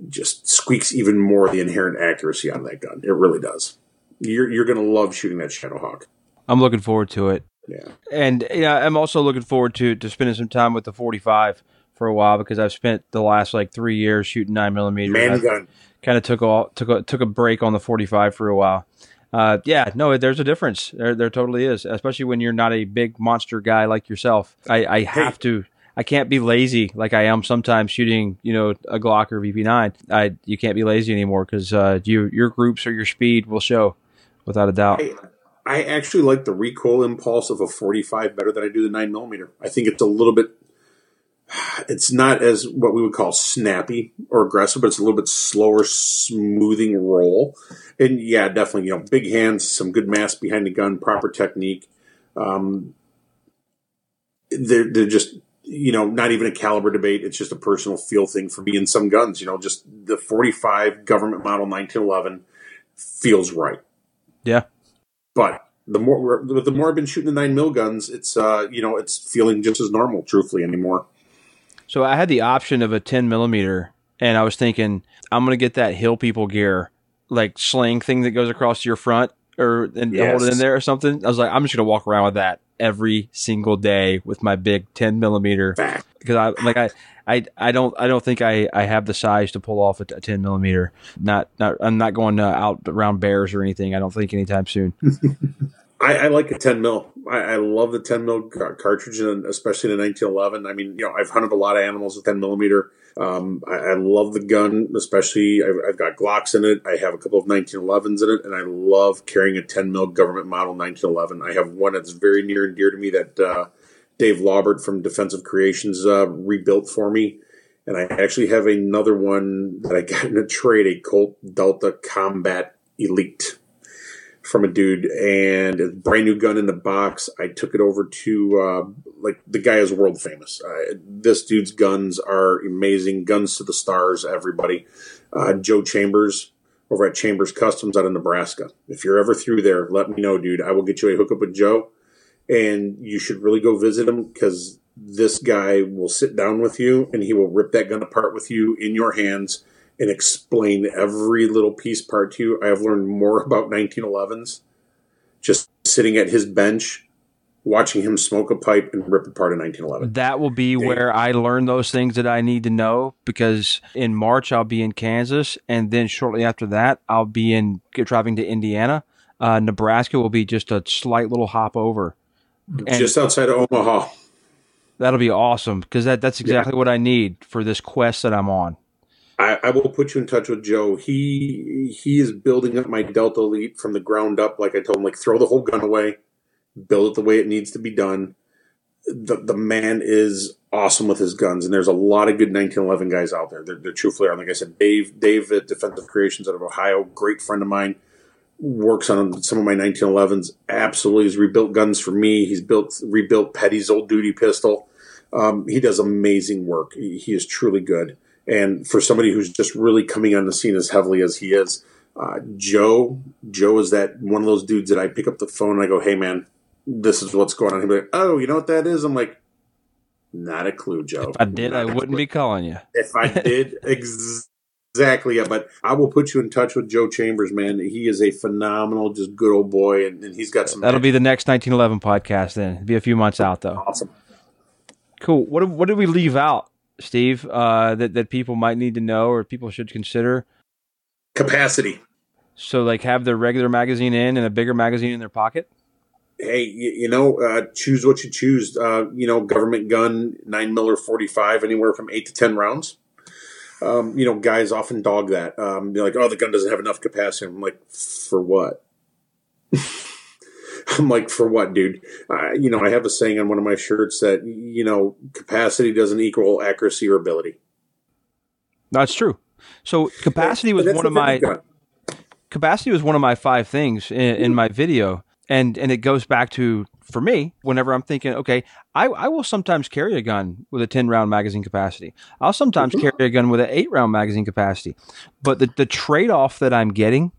just squeaks even more the inherent accuracy on that gun. It really does. You're you're gonna love shooting that Shadowhawk. I'm looking forward to it. Yeah, and yeah, I'm also looking forward to to spending some time with the 45 for a while because I've spent the last like three years shooting nine millimeter. Man gun. Kind of took all took a, took a break on the 45 for a while uh, yeah, no, there's a difference. There, there totally is, especially when you're not a big monster guy like yourself. I, I have to. I can't be lazy like I am sometimes shooting, you know, a Glock or VP9. I you can't be lazy anymore because uh, you your groups or your speed will show, without a doubt. Hey, I actually like the recoil impulse of a 45 better than I do the nine millimeter. I think it's a little bit it's not as what we would call snappy or aggressive, but it's a little bit slower, smoothing roll. And yeah, definitely, you know, big hands, some good mass behind the gun, proper technique. Um, they're, they're just, you know, not even a caliber debate. It's just a personal feel thing for me in some guns. You know, just the 45 government model 1911 feels right. Yeah. But the more the more I've been shooting the nine mil guns, it's uh, you know, it's feeling just as normal, truthfully, anymore. So I had the option of a 10 millimeter, and I was thinking I'm gonna get that hill people gear, like sling thing that goes across your front, or and yes. hold it in there or something. I was like, I'm just gonna walk around with that every single day with my big 10 millimeter because I like I. I, I don't I don't think I, I have the size to pull off a, a 10 millimeter. Not not I'm not going uh, out around bears or anything. I don't think anytime soon. *laughs* I, I, like a 10 mil. I, I, love the 10 mil cartridge, and especially the 1911. I mean, you know, I've hunted a lot of animals with 10 millimeter. Um, I, I, love the gun, especially I've, I've, got Glocks in it. I have a couple of 1911s in it, and I love carrying a 10 mil government model 1911. I have one that's very near and dear to me that uh, Dave Laubert from Defensive Creations uh, rebuilt for me. And I actually have another one that I got in a trade, a Colt Delta Combat Elite from a dude and a brand new gun in the box. I took it over to uh, like the guy is world famous. Uh, this dude's guns are amazing. Guns to the stars, everybody. Uh, Joe Chambers over at Chambers Customs out of Nebraska. If you're ever through there, let me know, dude. I will get you a hookup with Joe, and you should really go visit him because this guy will sit down with you and he will rip that gun apart with you in your hands and explain every little piece part to you. I have learned more *laughs* about 1911s just sitting at his bench, watching him smoke a pipe and rip apart a 1911. That will be where I learn those things that I need to know because in March I'll be in Kansas, and then shortly after that I'll be in driving to Indiana. Uh, Nebraska will be just a slight little hop over, and just outside of Omaha. That'll be awesome because that, that's exactly yeah. what I need for this quest that I'm on. I, I, will put you in touch with Joe. He he is building up my Delta Elite from the ground up. Like I told him, like throw the whole gun away, build it the way it needs to be done. The the man is awesome with his guns, and there's a lot of good 1911 guys out there. They're, they're truthfully are. Like I said, Dave Dave at Defensive Creations out of Ohio, great friend of mine, works on some of my 1911s. Absolutely, he's rebuilt guns for me. He's built rebuilt Petty's old duty pistol. Um, he does amazing work. He, he is truly good. And for somebody who's just really coming on the scene as heavily as he is, uh, Joe, Joe is that one of those dudes that I pick up the phone and I go, "Hey, man, this is what's going on." He'll be like, "Oh, you know what that is?" I'm like, "Not a clue, Joe." If I did, Not I wouldn't be calling you. If I did, *laughs* exactly. Yeah, but I will put you in touch with Joe Chambers, man. He is a phenomenal, just good old boy, and, and he's got some. That'll be the next 1911 podcast. Then It'll be a few months out, though. Awesome. Cool. What what did we leave out? Steve, uh, that that people might need to know or people should consider? Capacity. So, like, have their regular magazine in and a bigger magazine in their pocket. Hey, you, you know, uh, choose what you choose. Uh, you know, government gun, nine miller, forty five, anywhere from eight to ten rounds. Um, you know, guys often dog that. Um, they're like, "Oh, the gun doesn't have enough capacity." I'm like, "For what?" *laughs* *laughs* I'm like, for what, dude? Uh, you know, I have a saying on one of my shirts that, you know, capacity doesn't equal accuracy or ability. That's true. So capacity was one of my capacity was one of my five things in, in, my video, and and it goes back to for me whenever I'm thinking, okay, I, I will sometimes carry a gun with a ten round magazine capacity. I'll sometimes mm-hmm. carry a gun with an eight round magazine capacity, but the the trade off that I'm getting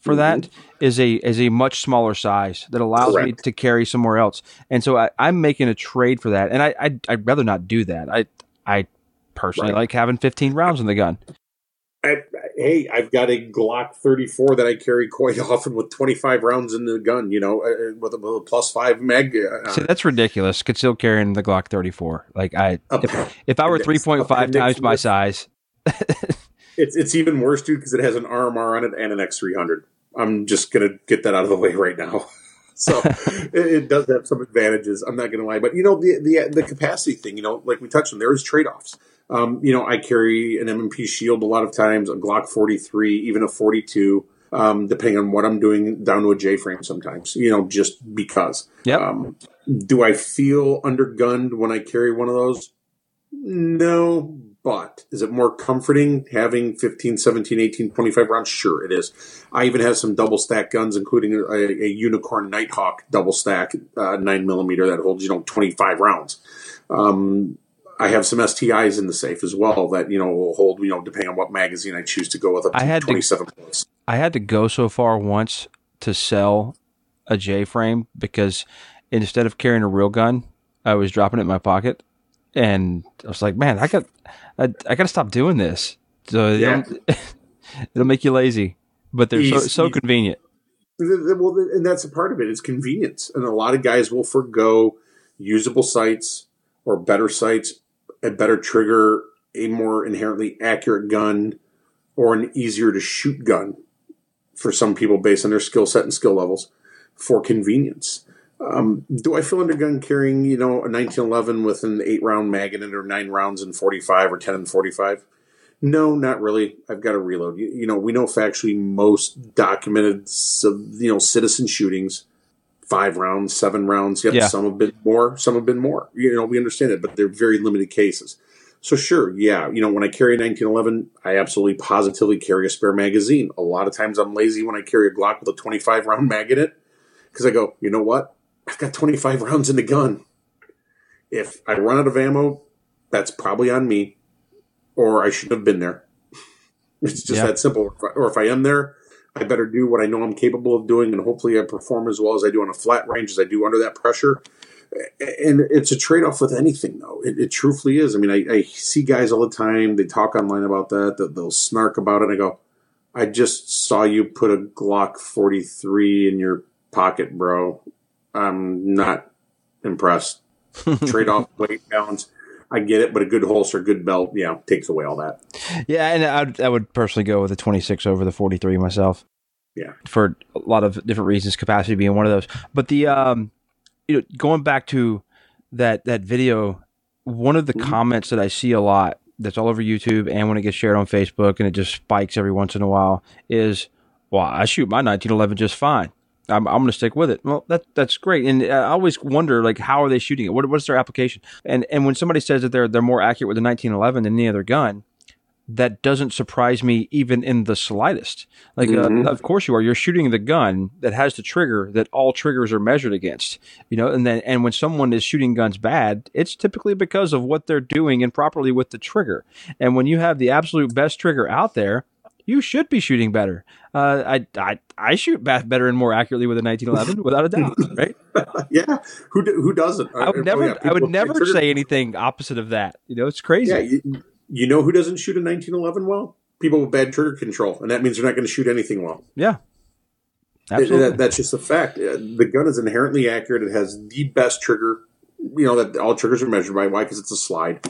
for mm-hmm. that is a is a much smaller size that allows Correct. me to carry somewhere else. And so I, am making a trade for that. And I I'd, I'd, rather not do that. I I personally right. like having 15 rounds in the gun. I, hey, I've got a Glock 34 that I carry quite *laughs* often with 25 rounds in the gun. You know, uh, uh with, a, with a plus five meg. Uh, See, that's ridiculous. Could still carry in the Glock 34. Like I, if, if I were 3.5 times my size. *laughs* it's it's even worse, dude, because it has an RMR on it and an X300. I'm just going to get that out of the way right now. *laughs* so *laughs* it, it, does have some advantages. I'm not going to lie, but you know the the the capacity thing. You know, like we touched on, there is trade offs. Um, you know, I carry an M&P Shield a lot of times, a Glock 43, even a 42. Um, depending on what I'm doing, down to a J frame sometimes, you know, just because. Yeah. Um, do I feel undergunned when I carry one of those? No, but is it more comforting having 15, 17, 18, 25 rounds? Sure, it is. I even have some double stack guns, including a, a Unicorn Nighthawk double stack uh, 9 millimeter that holds, you know, 25 rounds. Um, I have some STIs in the safe as well that, you know, will hold, you know, depending on what magazine I choose to go with up to I had 27 to, points. I had to go so far once to sell a J frame because instead of carrying a real gun, I was dropping it in my pocket and I was like, man, I got, I, I got to stop doing this. So yeah. *laughs* it'll make you lazy, but they're so, so convenient. Well, and that's a part of it. It's convenience, and a lot of guys will forego usable sights or better sights, a better trigger, a more inherently accurate gun, or an easier to shoot gun for some people based on their skill set and skill levels for convenience. Um, do I feel undergun carrying, you know, a 1911 with an eight round mag in it or nine rounds in 45 or 10 and 45? No, not really. I've got to reload. You, you, know, we know factually most documented, you know, citizen shootings, five rounds, seven rounds. Yep, yeah. some have been more, some have been more. You know, we understand it, but they're very limited cases. So sure, yeah, you know, when I carry a 1911, I absolutely positively carry a spare magazine. A lot of times I'm lazy when I carry a Glock with a 25 round mag in it because I go, you know what? I've got 25 rounds in the gun. If I run out of ammo, that's probably on me, or I should have been there. *laughs* It's just that simple. Or if I am there, I better do what I know I'm capable of doing, and hopefully I perform as well as I do on a flat range as I do under that pressure. And it's a trade off with anything, though. It, it, truthfully is. I mean, I, I, see guys all the time. They talk online about that. They'll snark about it. And I go, I just saw you put a Glock 43 in your pocket, bro. I'm not impressed. *laughs* Trade off weight balance. I get it, but a good holster, good belt, yeah, takes away all that. Yeah, and I'd, I would personally go with the 26 over the 43 myself. Yeah, for a lot of different reasons, capacity being one of those. But the um, you know, going back to that that video, one of the mm-hmm. comments that I see a lot that's all over YouTube and when it gets shared on Facebook and it just spikes every once in a while is, well, I shoot my 1911 just fine. I'm, I'm going to stick with it. Well, that that's great. And I always wonder, like, how are they shooting it? What, what's their application? And and when somebody says that they're they're more accurate with the 1911 than any other gun, that doesn't surprise me even in the slightest. Like, uh, mm-hmm. uh, of course you are. You're shooting the gun that has the trigger that all triggers are measured against. You know, and then and when someone is shooting guns bad, it's typically because of what they're doing improperly with the trigger. And when you have the absolute best trigger out there, you should be shooting better. Uh, I, I I shoot better and more accurately with a 1911, *laughs* without a doubt, right? *laughs* yeah, who who doesn't? I would never oh, yeah, I would never say anything opposite of that. You know, it's crazy. Yeah, you, you know who doesn't shoot a 1911 well? People with bad trigger control, and that means they're not going to shoot anything well. Yeah, absolutely. That, that's just a fact. Uh, the gun is inherently accurate. It has the best trigger. You know that all triggers are measured by. Why? Because it's a slide,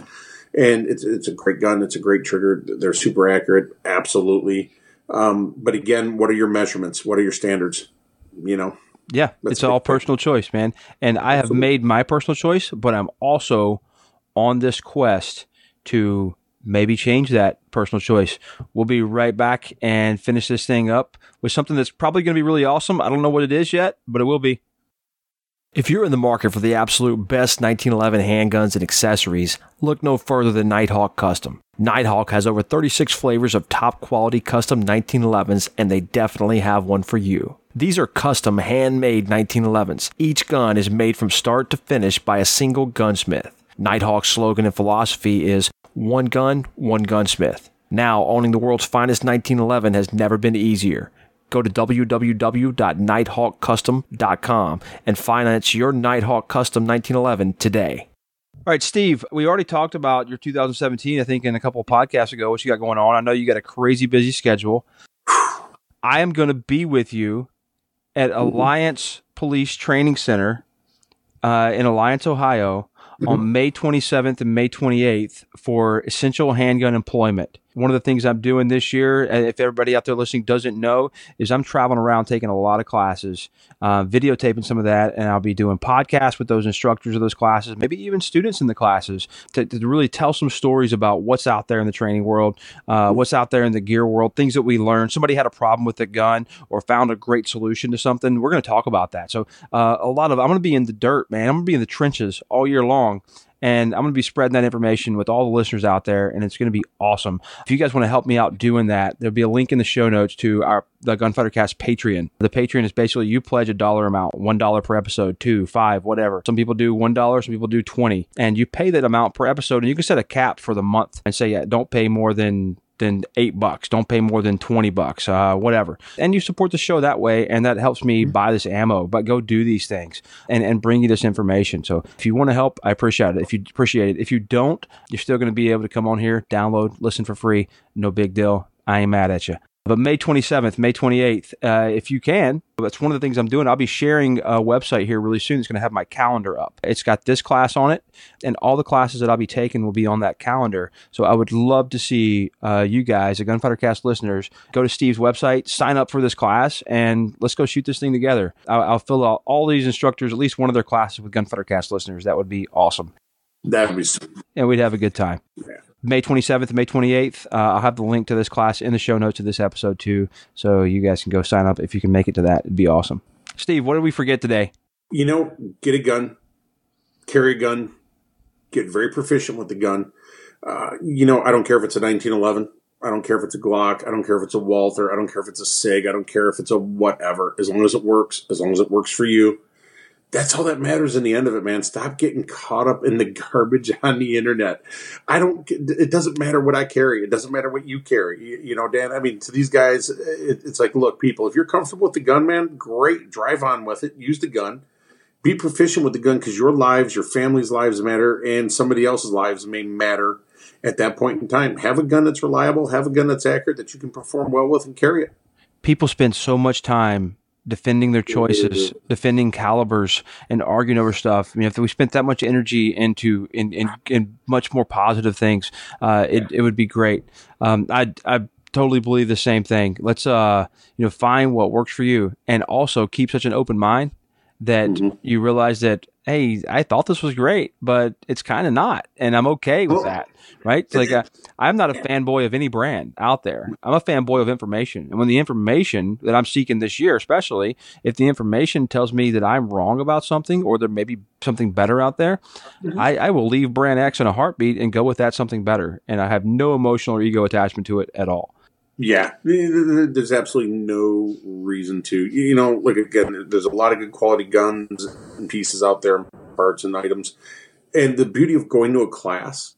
and it's it's a great gun. It's a great trigger. They're super accurate. Absolutely. Um, but again, what are your measurements? What are your standards? You know. Yeah, it's all personal choice, man. And I have made my personal choice, but I'm also on this quest to maybe change that personal choice. We'll be right back and finish this thing up with something that's probably going to be really awesome. I don't know what it is yet, but it will be. If you're in the market for the absolute best 1911 handguns and accessories, look no further than Nighthawk Custom. Nighthawk has over 36 flavors of top quality custom 1911s, and they definitely have one for you. These are custom handmade 1911s. Each gun is made from start to finish by a single gunsmith. Nighthawk's slogan and philosophy is one gun, one gunsmith. Now, owning the world's finest 1911 has never been easier. Go to www.nighthawkcustom.com and finance your Nighthawk Custom 1911 today. All right, Steve, we already talked about your 2017, I think, in a couple of podcasts ago, what you got going on. I know you got a crazy busy schedule. I am going to be with you at Alliance Police Training Center uh, in Alliance, Ohio on May 27th and May 28th for essential handgun employment one of the things I'm doing this year, if everybody out there listening doesn't know, is I'm traveling around taking a lot of classes, uh, videotaping some of that, and I'll be doing podcasts with those instructors of those classes, maybe even students in the classes, to, to really tell some stories about what's out there in the training world, uh, what's out there in the gear world, things that we learned. Somebody had a problem with a gun or found a great solution to something. We're going to talk about that. So uh, a lot of I'm going to be in the dirt, man. I'm going to be in the trenches all year long and I'm going to be spreading that information with all the listeners out there, and it's going to be awesome. If you guys want to help me out doing that, there'll be a link in the show notes to our the Gunfighter Cast Patreon. The Patreon is basically you pledge a dollar amount, one dollar per episode, two, five, whatever. Some people do one dollar, some people do twenty, and you pay that amount per episode, and you can set a cap for the month and say, yeah, don't pay more than than eight bucks. Don't pay more than 20 bucks, uh, whatever. And you support the show that way. And that helps me mm-hmm. buy this ammo, but go do these things and, and bring you this information. So if you want to help, I appreciate it. If you appreciate it, if you don't, you're still going to be able to come on here, download, listen for free. No big deal. I ain't mad at you. But May 27th, May 28th, uh, if you can, that's one of the things I'm doing. I'll be sharing a website here really soon. It's going to have my calendar up. It's got this class on it, and all the classes that I'll be taking will be on that calendar. So I would love to see uh, you guys, the Gunfighter Cast listeners, go to Steve's website, sign up for this class, and let's go shoot this thing together. I'll, I'll fill out all these instructors, at least one of their classes with Gunfighter Cast listeners. That would be awesome. That would be, super. and we'd have a good time. Yeah. May 27th, May 28th. Uh, I'll have the link to this class in the show notes of this episode too, so you guys can go sign up if you can make it to that. It'd be awesome. Steve, what did we forget today? You know, get a gun, carry a gun, get very proficient with the gun. Uh, you know, I don't care if it's a 1911. I don't care if it's a Glock. I don't care if it's a Walther. I don't care if it's a SIG. I don't care if it's a whatever. As long as it works, as long as it works for you, that's all that matters in the end of it, man. Stop getting caught up in the garbage *laughs* on the internet. I don't, it doesn't matter what I carry. It doesn't matter what you carry. You, you know, Dan, I mean, to these guys, it, it's like, look, people, if you're comfortable with the gun, man, great. Drive on with it. Use the gun. Be proficient with the gun because your lives, your family's lives matter and somebody else's lives may matter at that point in time. Have a gun that's reliable. Have a gun that's accurate that you can perform well with and carry it. People spend so much time defending their choices, defending calibers, and arguing over stuff. I mean, if we spent that much energy into in in, in much more positive things, uh, it it would be great. Um, I I totally believe the same thing. Let's uh you know find what works for you, and also keep such an open mind that mm-hmm. you realize that hey, I thought this was great, but it's kind of not, and I'm okay with that, right? It's like uh, I'm not a fanboy of any brand out there. I'm a fanboy of information, and when the information that I'm seeking this year, especially if the information tells me that I'm wrong about something or there may be something better out there, Mhm. I, I will leave brand X in a heartbeat and go with that something better, and I have no emotional or ego attachment to it at all. Yeah, there's absolutely no reason to. You know, like again, there's a lot of good quality guns and pieces out there, parts and items. And the beauty of going to a class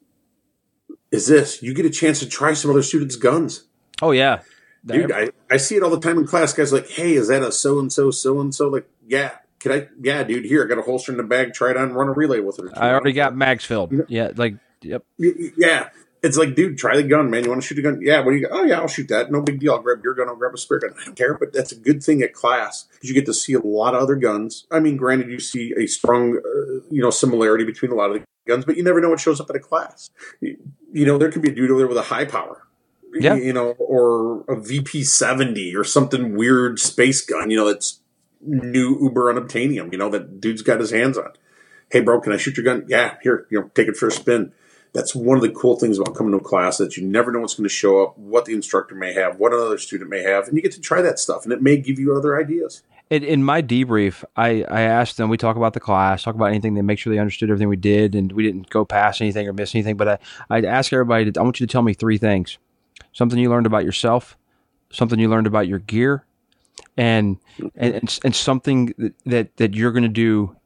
is this: you get a chance to try some other students' guns. Oh yeah, Dude, I, I see it all the time in class. Guys like, hey, is that a so and so, so and so? Like, yeah, can I? Yeah, dude, here I got a holster in the bag. Try it on, run a relay with it. I already got mags filled. Yeah, like yep. Yeah. It's like, dude, try the gun, man. You want to shoot a gun? Yeah. What do you? Oh, yeah, I'll shoot that. No big deal. I'll grab your gun. I'll grab a spare gun. I don't care, but that's a good thing at class because you get to see a lot of other guns. I mean, granted, you see a strong, uh, you know, similarity between a lot of the guns, but you never know what shows up at a class. You, you know, there could be a dude over there with a high power. Yeah. You know, or a VP 70 or something weird space gun, you know, that's new Uber unobtainium, you know, that dude's got his hands on. Hey, bro, can I shoot your gun? Yeah, here, you know, take it for a spin that's one of the cool things about coming to a class that you never know what's going to show up, what the instructor may have, what another student may have, and you get to try that stuff, and it may give you other ideas. In, in my debrief, I, I asked them, we talk about the class, talk about anything, they make sure they understood everything we did, and we didn't go past anything or miss anything. But I, I'd ask everybody, to, I want you to tell me three things something you learned about yourself, something you learned about your gear, and, and, and, and something that, that, that you're going to do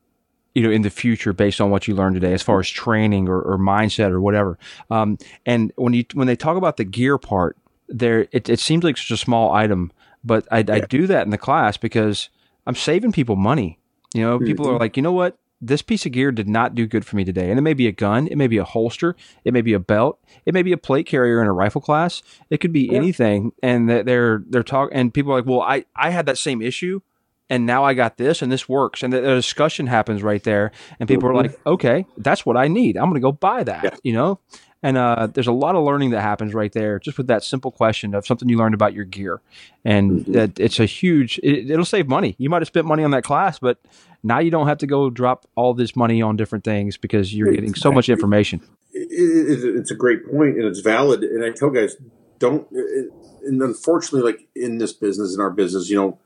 you know in the future based on what you learned today as far as training or, or mindset or whatever. Um, and when you when they talk about the gear part there it, it seems like such a small item but I, I do that in the class because i'm saving people money. You know people are like you know what? This piece of gear did not do good for me today. And it may be a gun it may be a holster it may be a belt it may be a plate carrier in a rifle class it could be Yeah. anything. And that they're they're talking and people are like well i i had that same issue and now I got this and this works. And the, the discussion happens right there. And people are like, okay, that's what I need. I'm going to go buy that, Yeah. you know? And uh, there's a lot of learning that happens right there just with that simple question of something you learned about your gear. And Mhm. that it's a huge, it, it'll save money. You might have spent money on that class, but now you don't have to go drop all this money on different things because you're getting so much information. It, it, it's a great point, and it's valid. And I tell guys, don't. And unfortunately, like in this business, in our business, you know,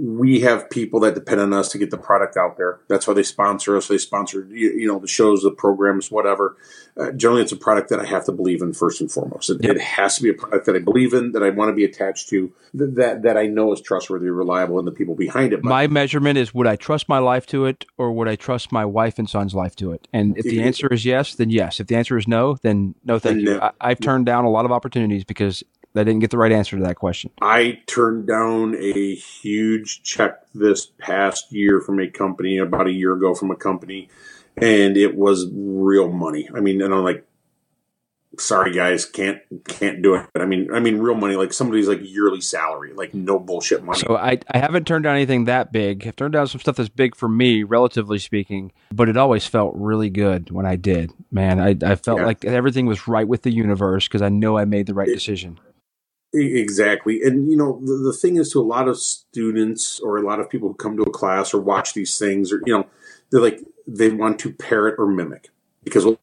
we have people that depend on us to get the product out there. That's why they sponsor us. They sponsor, you, you know, the shows, the programs, whatever. Uh, generally, it's a product that I have to believe in first and foremost. It, Yep. it has to be a product that I believe in, that I want to be attached to, that that I know is trustworthy, reliable, and the people behind it. But My measurement is would I trust my life to it or would I trust my wife and son's life to it? And if the answer is yes, then yes. If the answer is no, then no, thank Then you. no. I, I've turned down a lot of opportunities because I didn't get the right answer to that question. I turned down a huge check this past year from a company about a year ago from a company, and it was real money. I mean, and I'm like, sorry guys, can't can't do it. I mean, I mean real money, like somebody's like yearly salary, like no bullshit money. So I, I haven't turned down anything that big. I've turned down some stuff that's big for me, relatively speaking, but it always felt really good when I did. Man, I, I felt Yeah. like everything was right with the universe because I know I made the right decision. Exactly. And, you know, the, the thing is to a lot of students or a lot of people who come to a class or watch these things or, you know, they're like, they want to parrot or mimic because well,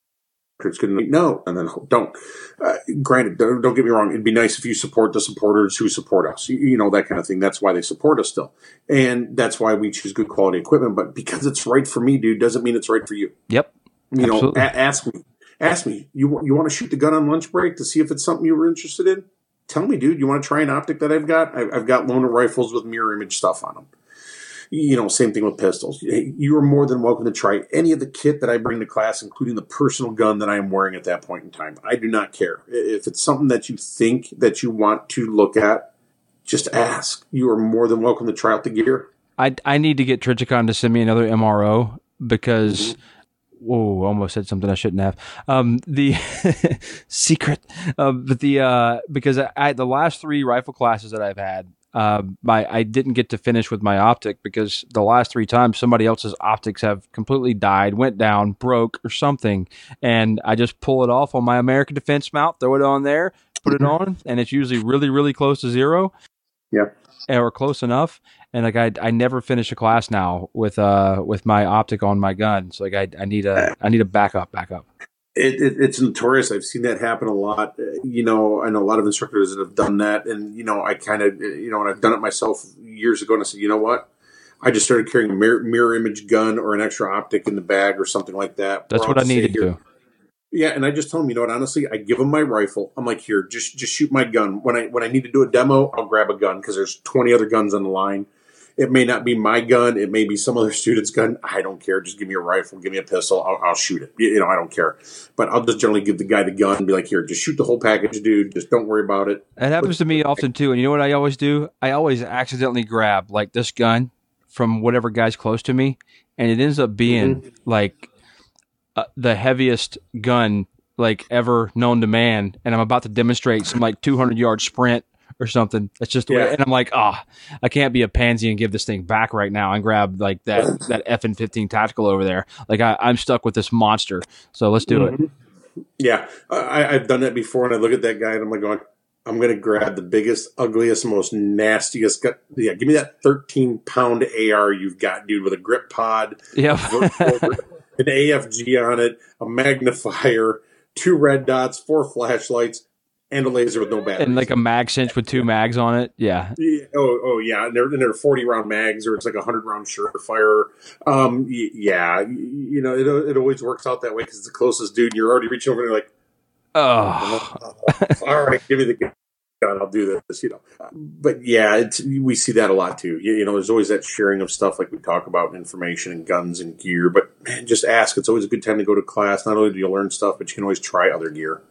it's going to be no, and then don't. Uh, granted, don't, don't get me wrong. It'd be nice if you support the supporters who support us, you, you know, that kind of thing. That's why they support us still. And that's why we choose good quality equipment. But because it's right for me, dude, doesn't mean it's right for you. Yep. You know, a- ask me. Ask me. You you want to shoot the gun on lunch break to see if it's something you were interested in? Tell me, dude. You want to try an optic that I've got? I've, I've got loaner rifles with mirror image stuff on them. You know, same thing with pistols. You are more than welcome to try any of the kit that I bring to class, including the personal gun that I am wearing at that point in time. I do not care if it's something that you think that you want to look at. Just ask. You are more than welcome to try out the gear. I, I need to get Trijicon to send me another MRO because mm-hmm. Whoa, almost said something I shouldn't have. Um, the *laughs* secret, uh, but the uh, because I, I the last three rifle classes that I've had, uh, my I didn't get to finish with my optic because the last three times somebody else's optics have completely died, went down, broke, or something, and I just pull it off on my American Defense mount, throw it on there, put it on, and it's usually really really close to zero. Yeah. Or close enough. And like I, I never finish a class now with uh with my optic on my gun. So like I, I need a I need a backup backup. It, it, it's notorious. I've seen that happen a lot. You know, I know a lot of instructors that have done that, and you know, I kind of, you know, and I've done it myself years ago. And I said, you know what? I just started carrying a mirror, mirror image gun or an extra optic in the bag or something like that. That's what I need to do. Yeah, and I just tell them, you know what? Honestly, I give them my rifle. I'm like, here, just just shoot my gun. When I when I need to do a demo, I'll grab a gun because there's 20 other guns on the line. It may not be my gun. It may be some other student's gun. I don't care. Just give me a rifle. Give me a pistol. I'll, I'll shoot it. You know, I don't care. But I'll just generally give the guy the gun and be like, here, just shoot the whole package, dude. Just don't worry about it. It happens to me often too. And you know what I always do? I always accidentally grab like this gun from whatever guy's close to me, and it ends up being mm-hmm. like uh, the heaviest gun like ever known to man. And I'm about to demonstrate some like 200 yard sprint or something. That's just yeah. and I'm like, ah, oh, I can't be a pansy and give this thing back right now and grab like that *laughs* that FN 15 tactical over there. Like I, am stuck with this monster, so let's do mm-hmm. it. Yeah, I, have done that before, and I look at that guy and I'm like, going, I'm going to grab the biggest, ugliest, most nastiest. Gu- yeah, give me that 13 pound AR you've got, dude, with a grip pod. Yeah. *laughs* an AFG on it, a magnifier, two red dots, four flashlights and a laser with no batteries. And like a mag cinch with two mags on it. Yeah. yeah oh, oh, yeah. And they're, and they're 40 round mags or it's like a 100 round Surefire. Um, yeah. You know, it, it always works out that way because it's the closest dude. You're already reaching over and you're like, oh. *laughs* all right, give me the gun. I'll do this, you know. But yeah, we see that a lot too. You, you know, there's always that sharing of stuff like we talk about information and guns and gear. But man, just ask. It's always a good time to go to class. Not only do you learn stuff, but you can always try other gear.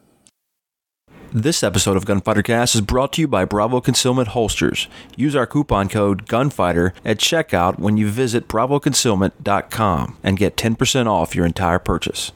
This episode of Gunfighter Cast is brought to you by Bravo Concealment Holsters. Use our coupon code GUNFIGHTER at checkout when you visit bravoconcealment.com and get 10% off your entire purchase.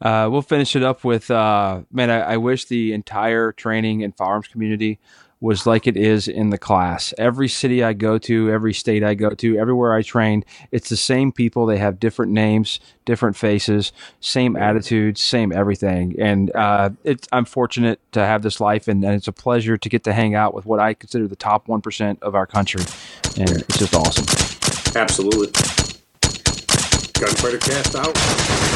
Uh, we'll finish it up with uh, man, I, I wish the entire training and firearms community was like it is in the class. Every city I go to, every state I go to, everywhere I train, it's the same people. They have different names, different faces, same attitudes, same everything. And uh, it's, I'm fortunate to have this life, and, and, it's a pleasure to get to hang out with what I consider the top 1% of our country. And it's just awesome. Absolutely. Gunfighter cast out.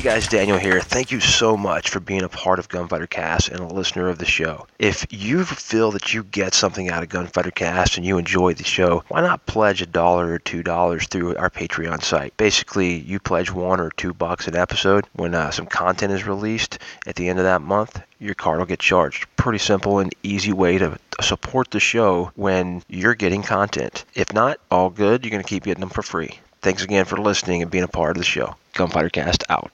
Guys, Daniel here. Thank you so much for being a part of Gunfighter Cast and a listener of the show. If you feel that you get something out of Gunfighter Cast and you enjoy the show, why not pledge a dollar or two dollars through our Patreon site? Basically, you pledge one or two bucks an episode when uh, some content is released at the end of that month. Your card will get charged. Pretty simple and easy way to support the show when you're getting content. If not, all good. You're going to keep getting them for free. Thanks again for listening and being a part of the show. Gunfighter Cast out.